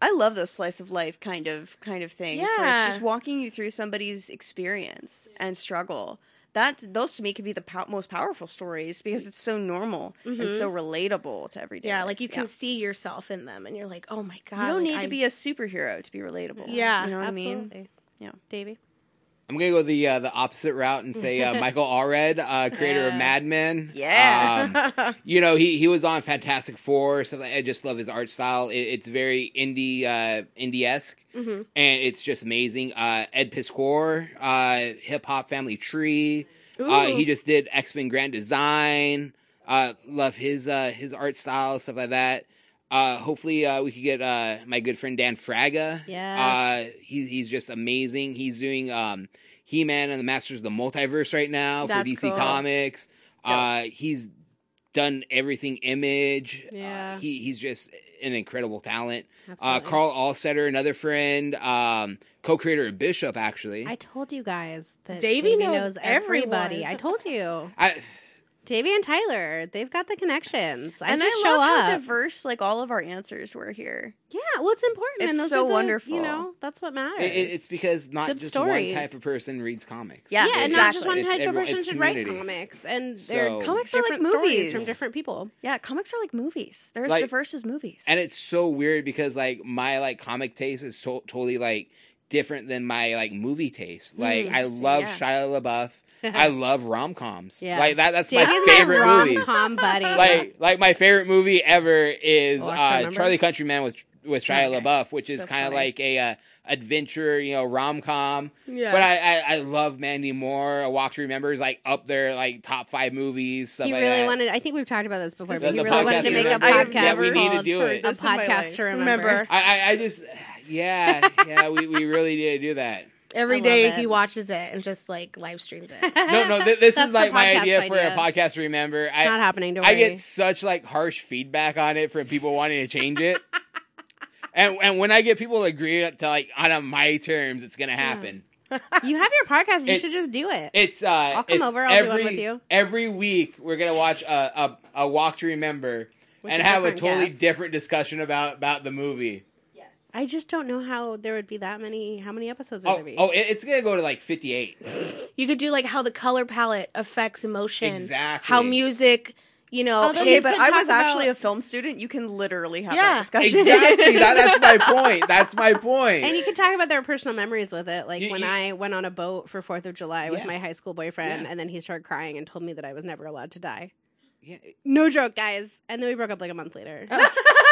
I love those slice of life kind of kind of things. Where it's just walking you through somebody's experience and struggle. That those to me could be the pow- most powerful stories because it's so normal and Mhm. so relatable to everyday. Yeah, life. like you can Yeah. see yourself in them and you're like, "Oh my god." You don't like, need I- to be a superhero to be relatable. Yeah, you know what I mean. Yeah. Davey. I'm gonna go the uh, the opposite route and say uh, Michael Allred, uh, creator of Yeah. Madman. Yeah. Um, you know he he was on Fantastic Four, so I just love his art style. It, it's very indie uh, indie esque, Mhm. and it's just amazing. Uh, Ed Piskor, uh, Hip Hop Family Tree. Uh, he just did X Men Grand Design. Uh, love his uh, his art style, stuff like that. Uh, hopefully, uh, we could get uh, my good friend Dan Fraga. Yes. Uh, he, he's just amazing. He's doing um, He Man and the Masters of the Multiverse right now for DC cool. Comics. Uh, he's done everything Image. Yeah. Uh, he he's just an incredible talent. Uh, Karl Alstaetter, another friend, um, co-creator of Bishop, actually. I told you guys that Davey Davey, knows knows, everybody. I told you. I, Davey and Tyler, they've got the connections. I and just I show love up. how diverse like all of our answers were here. yeah, well, it's important, and It's those so are the, wonderful. You know, that's what matters. it, it- it's because not Good just stories. one type of person reads comics. Yeah, yeah, and exactly. not just one It's type of every- person it's should write comics, and So- they're Comics are like movies. from different people. Yeah, comics are like movies. They're as Like- diverse as movies. and it's so weird because like my like comic taste is to- totally like different than my like movie taste. Like Hmm, I interesting, love yeah. Shia LaBeouf. I love rom coms. Yeah. like that. That's my Davey's favorite my movies. rom-com buddy. Like like my favorite movie ever is Oh, uh, remember. Charlie Countryman with with Shia Okay. LaBeouf, which is kind of like a uh, adventure, you know, rom com. Yeah. But I, I I love Mandy Moore. A Walk to Remember is like up there, like top five movies. Stuff he like really that. wanted. I think we've talked about this before. But he really wanted to make a Remember. I podcast Yeah, we need to do it. a this in my podcast to remember. Remember. I, I I just yeah yeah we we really need to do that. Every I day it. he watches it and just like live streams it. No, no, th- this That's is like my podcast idea, for a podcast. Remember, It's I not happening. Don't I worry. get such like harsh feedback on it from people wanting to change it. and and when I get people to agree to like on my terms, it's gonna happen. you have your podcast. You should just do it. It's uh I'll come it's over, I'll do every, one with you. Every week we're gonna watch a a, a walk to remember With and a have a totally guest. different discussion about about the movie. I just don't know how there would be that many. How many episodes would Oh, there be? oh, it- it's gonna go to like fifty eight. You could do like how the color palette affects emotion. Exactly. How music, you know, Although Okay, you but could I talk was actually about- a film student. You can literally have Yeah, that discussion. Exactly. that, that's my point. That's my point. And you could talk about their personal memories with it. Like You- when you- I went on a boat for Fourth of July with Yeah. my high school boyfriend, Yeah. and then he started crying and told me that I was never allowed to die. Yeah, No joke, guys. And then we broke up like a month later oh.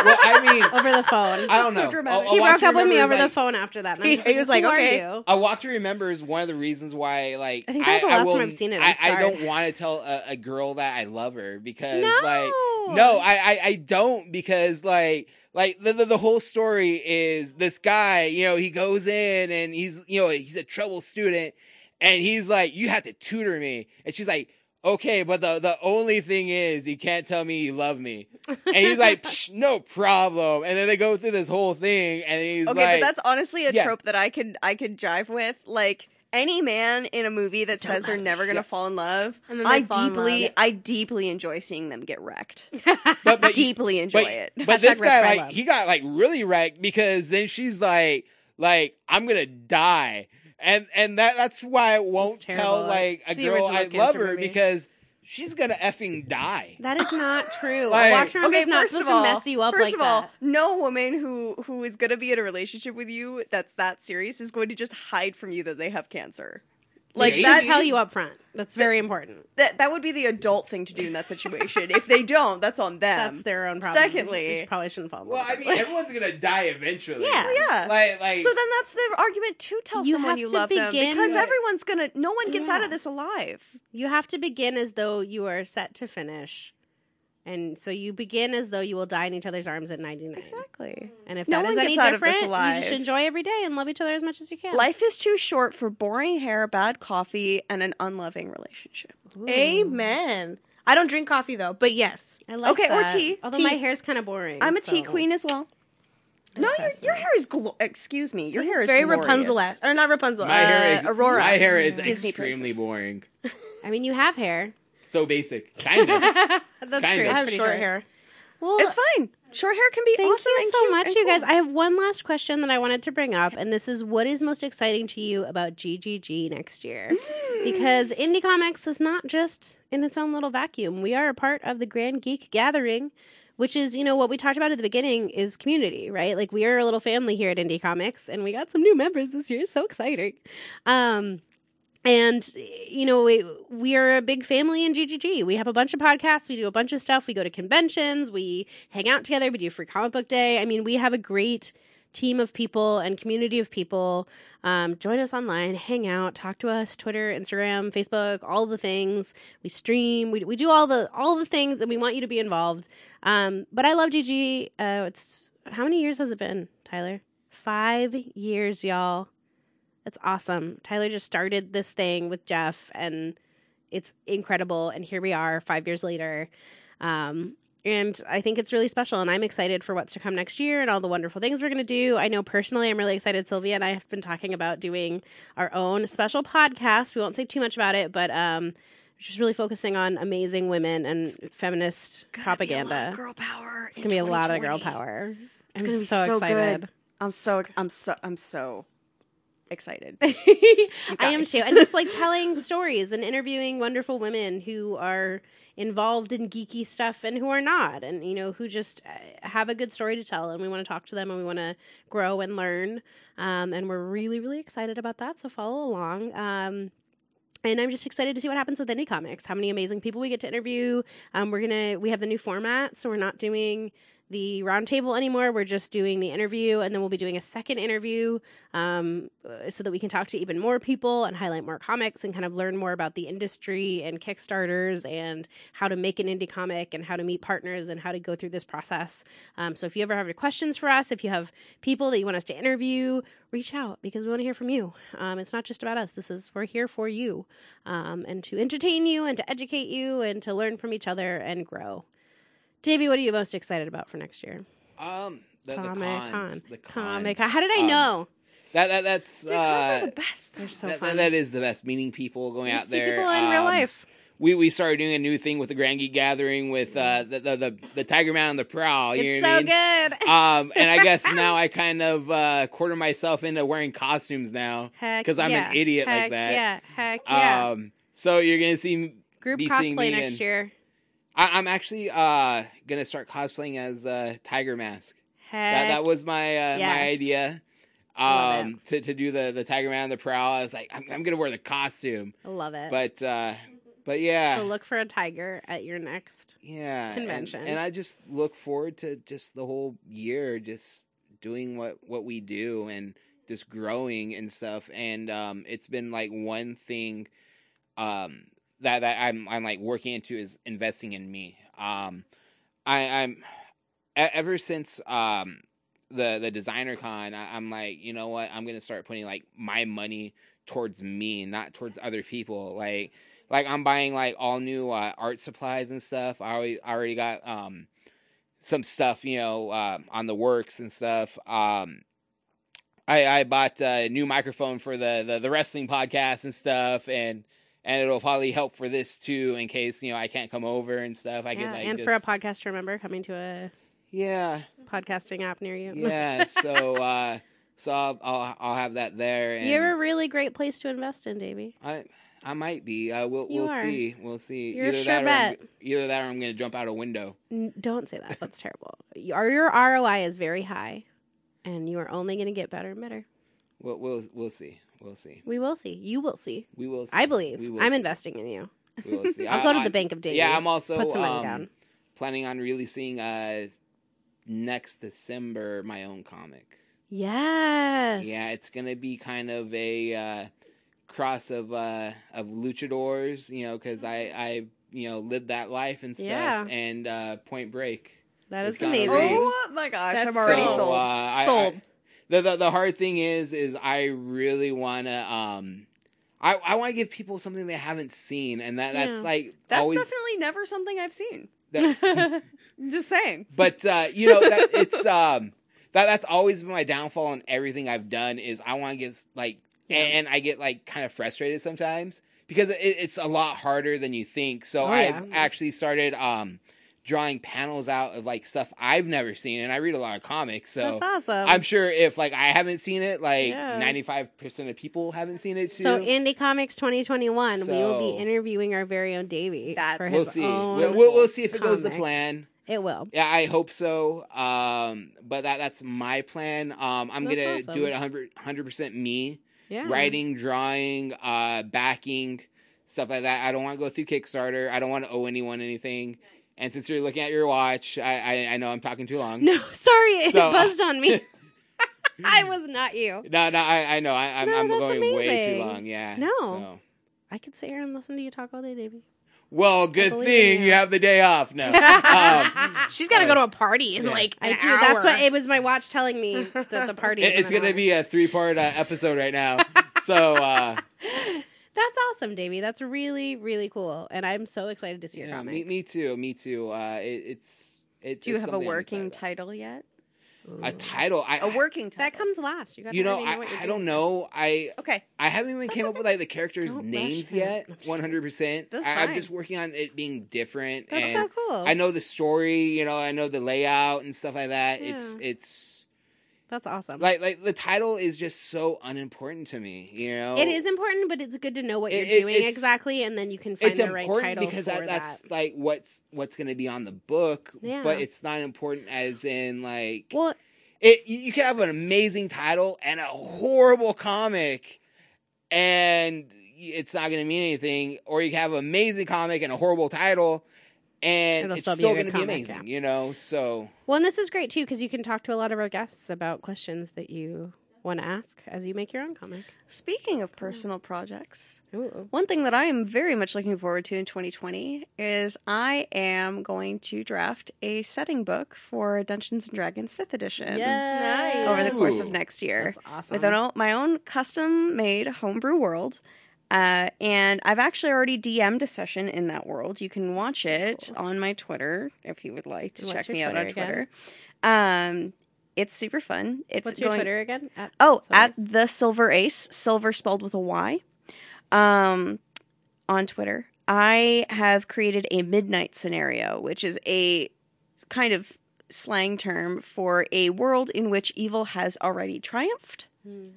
well, I mean, over the phone. I don't so know. dramatic. A- a he broke up with me over is the phone after that. And He- just he was like, "Who are okay." you?" A Walk to Remember is one of the reasons why, like, I think that was the last will, time I've seen it. I, I'm don't want to tell a, a girl that I love her because, No. like, no, I, I, I don't because, like, like the, the the whole story is this guy, you know, he goes in and he's, you know, he's a trouble student, and he's like, you have to tutor me, and she's like. Okay, but the the only thing is you can't tell me you love me. And he's like, "Psh, no problem. And then they go through this whole thing and he's Okay, like but that's honestly a Yeah. trope that I could I could jive with. Like any man in a movie that says they're never gonna Yeah. fall in love, And then I deeply love. I deeply enjoy seeing them get wrecked. but, but deeply enjoy but, it. But this guy, like, love. he got like really wrecked because then she's like, like, I'm gonna die, and and that that's why I won't tell like a It's girl I love her movie. because she's gonna effing die. That is not true. Like- a watch Okay, is not first supposed all, to mess you up first like of all, that. no woman who who is gonna be in a relationship with you that's that serious is going to just hide from you that they have cancer. Like Maybe. that, Should tell you up front. That's very important. that that would be the adult thing to do in that situation. if they don't, that's on them. That's their own problem. secondly- you probably shouldn't fall in Well, love. I mean, everyone's gonna die eventually. Yeah. yeah. like like So then that's the argument to tell You someone you to love them begin- because everyone's gonna no one gets out of this alive. You have to begin as though you are set to finish. And so you begin as though you will die in each other's arms at 99. Exactly. And if No that is one any gets out of this different, you just enjoy every day and love each other as much as you can. Life is too short for boring hair, bad coffee, and an unloving relationship. Ooh. Amen. I don't drink coffee though, but yes. I like Okay, or tea. Although Tea. my hair's kind of boring. I'm a tea so- queen as well. No, your, your hair is glo- excuse me. Your hair is very glorious. Rapunzel or not Rapunzel. my uh, hair, is, Aurora. my hair is Disney extremely princess. boring. I mean, you have hair. So basic, kind of. That's Kinda. true. I have short short. hair. Well, It's fine. Short hair can be Thank awesome you so cute much, and you guys. I have one last question that I wanted to bring up, and this is what is most exciting to you about GGG next year? because Indie Comics is not just in its own little vacuum. We are a part of the Grand Geek Gathering, which is, you know, what we talked about at the beginning is community, right? Like we are a little family here at Indie Comics, and we got some new members this year. It's so exciting. Um, and you know we, we are a big family in ggg we have a bunch of podcasts. We do a bunch of stuff. We go to conventions. We hang out together. We do free comic book day. I mean we have a great team of people and community of people. Um, join us online hang out talk to us twitter instagram facebook all the things. We stream. We, we do all the all the things and we want you to be involved. Um, but i love gg uh, it's how many years has it been tyler? Five years y'all that's awesome. Tyler just started this thing with Jeff, and it's incredible. And here we are, five years later. Um, and I think it's really special, and I'm excited for what's to come next year and all the wonderful things we're going to do. I know personally, I'm really excited. Sylvia and I have been talking about doing our own special podcast. We won't say too much about it, but um, just really focusing on amazing women and feminist Gonna be a lot of propaganda. girl power. It's in gonna be a lot of girl power. It's I'm so, so excited. good. I'm so I'm so I'm so excited. I am too. And just like telling stories and interviewing wonderful women who are involved in geeky stuff and who are not, and you know, who just uh, have a good story to tell. And we want to talk to them and we want to grow and learn. Um, and we're really, really excited about that. So follow along. Um, and I'm just excited to see what happens with Indie Comics. How many amazing people we get to interview. Um, we're gonna we have the new format, so we're not doing the roundtable anymore. We're just doing the interview, and then we'll be doing a second interview um, uh, so that we can talk to even more people and highlight more comics and kind of learn more about the industry and Kickstarters and how to make an indie comic and how to meet partners and how to go through this process. Um, so if you ever have questions for us, if you have people that you want us to interview, reach out because we want to hear from you. Um, it's not just about us. This is we're here for you um, and to entertain you and to educate you and to learn from each other and grow. Davey, what are you most excited about for next year? Um, the, Comic Con. the Comic. cons. How did I Um, know? That that that's Dude, uh, are the best. They're so that, fun. that is the best. Meeting people, going You out see there. people in real Um, life. We we started doing a new thing with the Grand Geek Gathering with uh the the the, the Tiger Man on the prowl. It's so I mean? good. Um, and I guess now I kind of uh quarter myself into wearing costumes now. because I'm an yeah. idiot like that. Yeah. Heck yeah. Um, so you're gonna see. Group cosplay next year. I, I'm actually uh gonna start cosplaying as uh Tiger Mask. Heck. That that was my uh, yes. my idea. Um, to to do the the Tiger Man the prowl. I was like, I'm, I'm gonna wear the costume, I love it. but uh, but yeah, so look for a tiger at your next. yeah, and- convention. And, I just look forward to just the whole year, just doing what what we do and just growing and stuff. And um, it's been like one thing um that that I'm I'm like working into is investing in me. Um, I, I'm e- ever since um the the designer con, I, I'm like, you know what? I'm gonna start putting like my money towards me, not towards other people. Like like I'm buying like all new uh, art supplies and stuff. I already I already got um some stuff, you know, uh, on the works and stuff. Um I I bought a new microphone for the the, the wrestling podcast and stuff and and it'll probably help for this too in case, you know, I can't come over and stuff. I yeah, can like and just, for a podcast remember coming to a Yeah. podcasting app near you. Yeah, so uh so I'll, I'll I'll have that there and You're a really great place to invest in, Davey. I I might be. Uh, we'll You we'll are. see. We'll see. You're a either sure that or I'm, bet. either that or I'm going to jump out a window. N- Don't say that. That's terrible. Your, your ROI is very high, and you are only going to get better and better. We'll we'll we'll see. We'll see. We will see. You will see. We will. See. I believe. We will I'm see. investing in you. We will see. I'll I- go to I- the bank of Davey. Yeah, I'm also Put some money um, down. planning on releasing uh next December my own comic. Yes. Yeah, it's gonna be kind of a uh, cross of uh, of luchadors, you know, because I I you know lived that life and stuff, Yeah. and uh, Point Break. That is With is Keanu amazing. Oh my gosh, That's I'm already so, sold. uh, I- sold. I- the, the the hard thing is is I really want to um I I want to give people something they haven't seen, and that that's like That's always. definitely never something I've seen. that- I'm just saying. but uh, you know that it's um that that's always been my downfall on everything I've done is I want to give like and, I get like kind of frustrated sometimes because it, it's a lot harder than you think. So Oh, I've yeah. actually started um drawing panels out of like stuff I've never seen, and I read a lot of comics, so. That's awesome. I'm sure if like I haven't seen it, like Yeah. 95% of people haven't seen it too. so Indie Comics 2021, we will be interviewing our very own Davey. That's- for we'll his see. own- We'll, we'll, we'll see if it goes to comic. plan. It will. Yeah, I hope so. Um, but that that's my plan. Um, I'm That's gonna awesome. do it 100 percent me, Yeah. writing, drawing, uh, backing, stuff like that. I don't want to go through Kickstarter. I don't want to owe anyone anything. And since you're looking at your watch, I I, I know I'm talking too long. No, sorry, it So, buzzed on me. I was not you. No, no, I, I know. I, I'm, No, I'm that's going way amazing. too long. Yeah. No. So. I could sit here and listen to you talk all day, baby. Well, good thing you you. have the day off now. um, She's got to Uh, go to a party in yeah. like I an do. That's hour. what it was. My watch telling me that the party. it- is it's gonna be a three part uh, episode right now. So uh, That's awesome, Davey. That's really, really cool, and I'm so excited to see your yeah, comic. me, me too. Me too. Uh, it, it's it, Do you it's have a working title yet? about. a title? I A working title. that comes last. You got. you to know already I, what I don't know I Okay. I haven't even That's came up with like the characters' Don't names yet. One hundred percent. That's I'm just working on it being different. That's and so cool. I know the story. You know I know the layout and stuff like that. It's it's. That's awesome. Like like the title is just so unimportant to me, you know. it is important, but it's good to know what It- you're it- doing exactly, and then you can find the right title because that, that's that. like what's what's going to be on the book, Yeah. but it's not important as in like Well, it. You you can have an amazing title and a horrible comic, and it's not going to mean anything. Or you can have an amazing comic and a horrible title, and It'll it's still still, be a going to be amazing. yeah. You know, so Well, and this is great too because you can talk to a lot of our guests about questions that you want to ask as you make your own comic. Speaking of personal projects, Ooh. one thing that I am very much looking forward to in 2020 is I am going to draft a setting book for Dungeons and Dragons 5th edition Yes. over the course of next year. That's awesome. with an my own custom made homebrew world. Uh, and I've actually already DM'd a session in that world. You can watch it on my Twitter if you would like to What's check me out on Twitter again? Um, it's super fun. It's What's your going, Twitter again? At Oh, Silver at Ace? the Silver Ace, silver spelled with a Y, um, on Twitter. I have created a midnight scenario, which is a kind of slang term for a world in which evil has already triumphed. Hmm.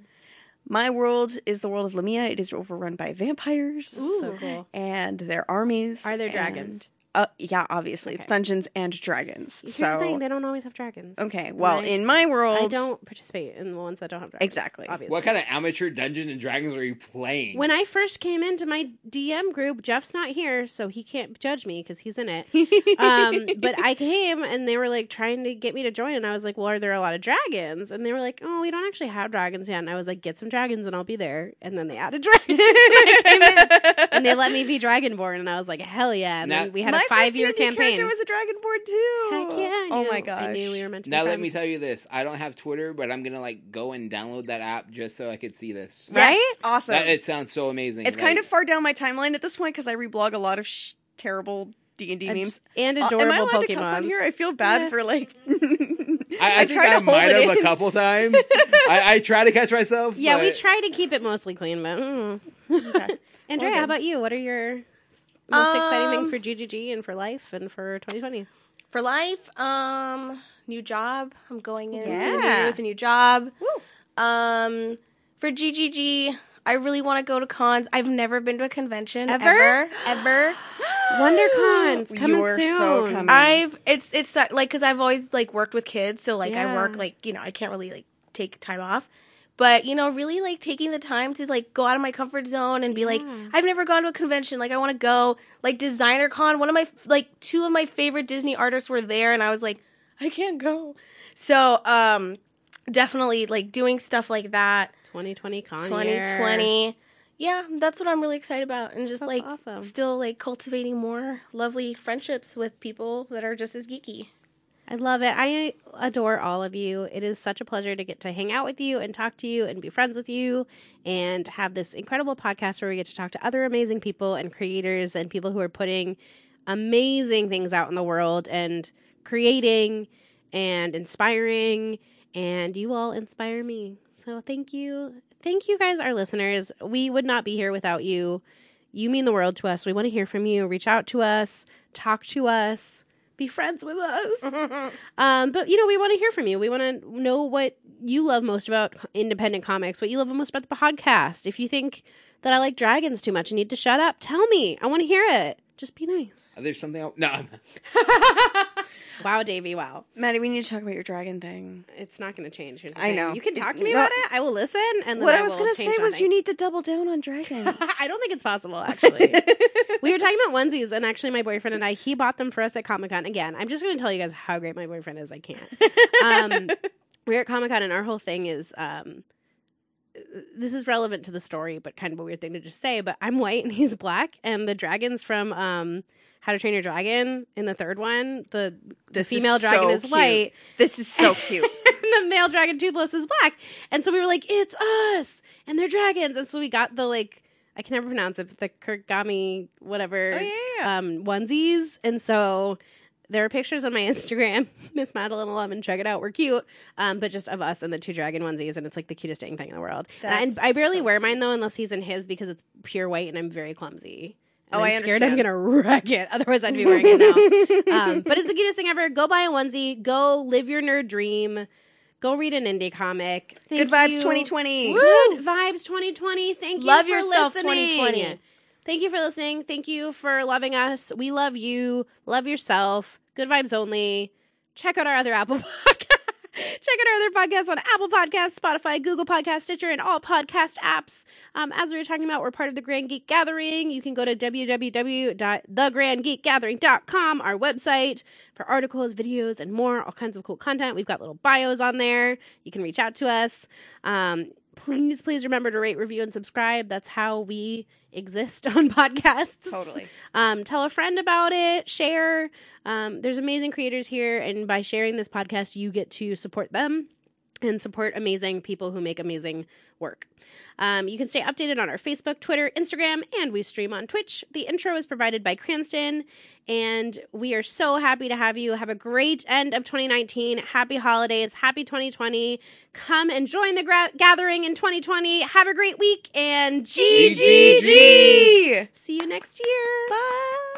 My world is the world of Lamia. It is overrun by vampires So cool. and their armies. Are there and- dragons? Uh, yeah, obviously. It's Dungeons and Dragons. Here's so the thing: they don't always have dragons. Okay, well, Right. in my world, I don't participate in the ones that don't have dragons. Exactly. Obviously. what kind of amateur Dungeons and Dragons are you playing? When I first came into my DM group, Jeff's not here, so he can't judge me because he's in it. Um, but I came and they were like trying to get me to join, and I was like, "Well, are there a lot of dragons?" And they were like, "Oh, we don't actually have dragons yet." And I was like, "Get some dragons, and I'll be there." And then they added dragons, when I came in, and they let me be dragonborn, and I was like, "Hell yeah!" And Now- then we had my five year first campaign. character was a dragonborn too. Heck yeah! I Oh knew- my gosh! I knew we were meant to. now be let me tell you this: I don't have Twitter, but I'm gonna like go and download that app just so I could see this. Yes, Right? awesome. That, it sounds so amazing. it's kind of far down my timeline at this point because I reblog a lot of sh- terrible D and D memes. and Uh, adorable am I allowed to cuss on Pokemon. here? I feel bad Yeah. for like. I, I, think try to I hold might it have a couple times. I, I try to catch myself. Yeah, we try to keep it mostly clean, but mm. Okay. Andrea, Well, how about you? What are your most exciting things Um, for GGG and for life and for 2020? For life, um, new job. I'm going into the new year with a new job. Um, for GGG, I really want to go to cons. I've never been to a convention Ever? ever, ever. WonderCon's coming You're soon. so coming. I've it's it's like because I've always like worked with kids, so like I work like you know I can't really like take time off. But you know, really like taking the time to like go out of my comfort zone and be like, I've never gone to a convention. Like I want to go. Like Designer Con, one of my like two of my favorite Disney artists were there, and I was like, I can't go. So um, definitely like doing stuff like that. 2020 con year. 2020. Yeah, that's what I'm really excited about, and just That's like awesome. still like cultivating more lovely friendships with people that are just as geeky. I love it. I adore all of you. It is such a pleasure to get to hang out with you and talk to you and be friends with you and have this incredible podcast where we get to talk to other amazing people and creators and people who are putting amazing things out in the world and creating and inspiring and you all inspire me. So thank you. Thank you guys our listeners. We would not be here without you. You mean the world to us. We want to hear from you. Reach out to us, talk to us, be friends with us. Um, but you know, we want to hear from you. We want to know what you love most about independent comics, what you love most about the podcast. If you think that I like dragons too much and need to shut up, tell me. I want to hear it. Just be nice. There's something. Else. No, I'm- Wow, Davey. Wow. Maddie, we need to talk about your dragon thing. It's not going to change. Here's the I thing. know. You can talk to me No. about it. I will listen. And then What I I was going to say was you need to double down on dragons. I don't think it's possible, actually. we were talking about onesies, and actually, my boyfriend and I, he bought them for us at Comic Con. Again, I'm just going to tell you guys how great my boyfriend is. I can't. Um, we were at Comic Con, and our whole thing is um, this is relevant to the story, but kind of a weird thing to just say. But I'm white and he's black, and the dragons from um, How to Train Your Dragon in the third one, the, the This is female dragon so is cute. white, this is so cute. and the male dragon toothless is black. And so we were like, it's us, and they're dragons. And so we got the like, I can never pronounce it, but the Kurgami whatever oh, yeah, yeah. um, onesies. And so there are pictures on my Instagram, Miss Madeline Eleven. Check it out, we're cute. Um, but just of us and the two dragon onesies, and it's like the cutest dang thing in the world. And I, I barely so wear mine though, unless he's in his because it's pure white, and I'm very clumsy. And Oh, I'm scared I'm gonna wreck it. Otherwise, I'd be wearing it now. um, but it's the cutest thing ever. Go buy a onesie. Go live your nerd dream. Go read an indie comic. Thank Good vibes you. 2020. Good vibes 2020. Thank you. Love for yourself, listening. 2020. Thank you for listening. Thank you for loving us. We love you. Love yourself. Good vibes only. Check out our other Apple podcast. Check out our other podcasts on Apple Podcasts, Spotify, Google Podcast, Stitcher, and all podcast apps. Um, as we were talking about, we're part of the Grand Geek Gathering. You can go to www.thegrandgeekgathering.com, our website, for articles, videos, and more, all kinds of cool content. We've got little bios on there. You can reach out to us. Um, please, please remember to rate, review, and subscribe. That's how we exist on podcasts. Totally. Um, tell a friend about it, share. Um, there's amazing creators here, and by sharing this podcast, you get to support them and support amazing people who make amazing work. Um, you can stay updated on our Facebook, Twitter, Instagram, and we stream on Twitch. The intro is provided by Cranston, and we are so happy to have you. Have a great end of 2019. Happy holidays. Happy 2020. Come and join the gra- gathering in 2020. Have a great week, and GGG. GGG. See you next year. Bye.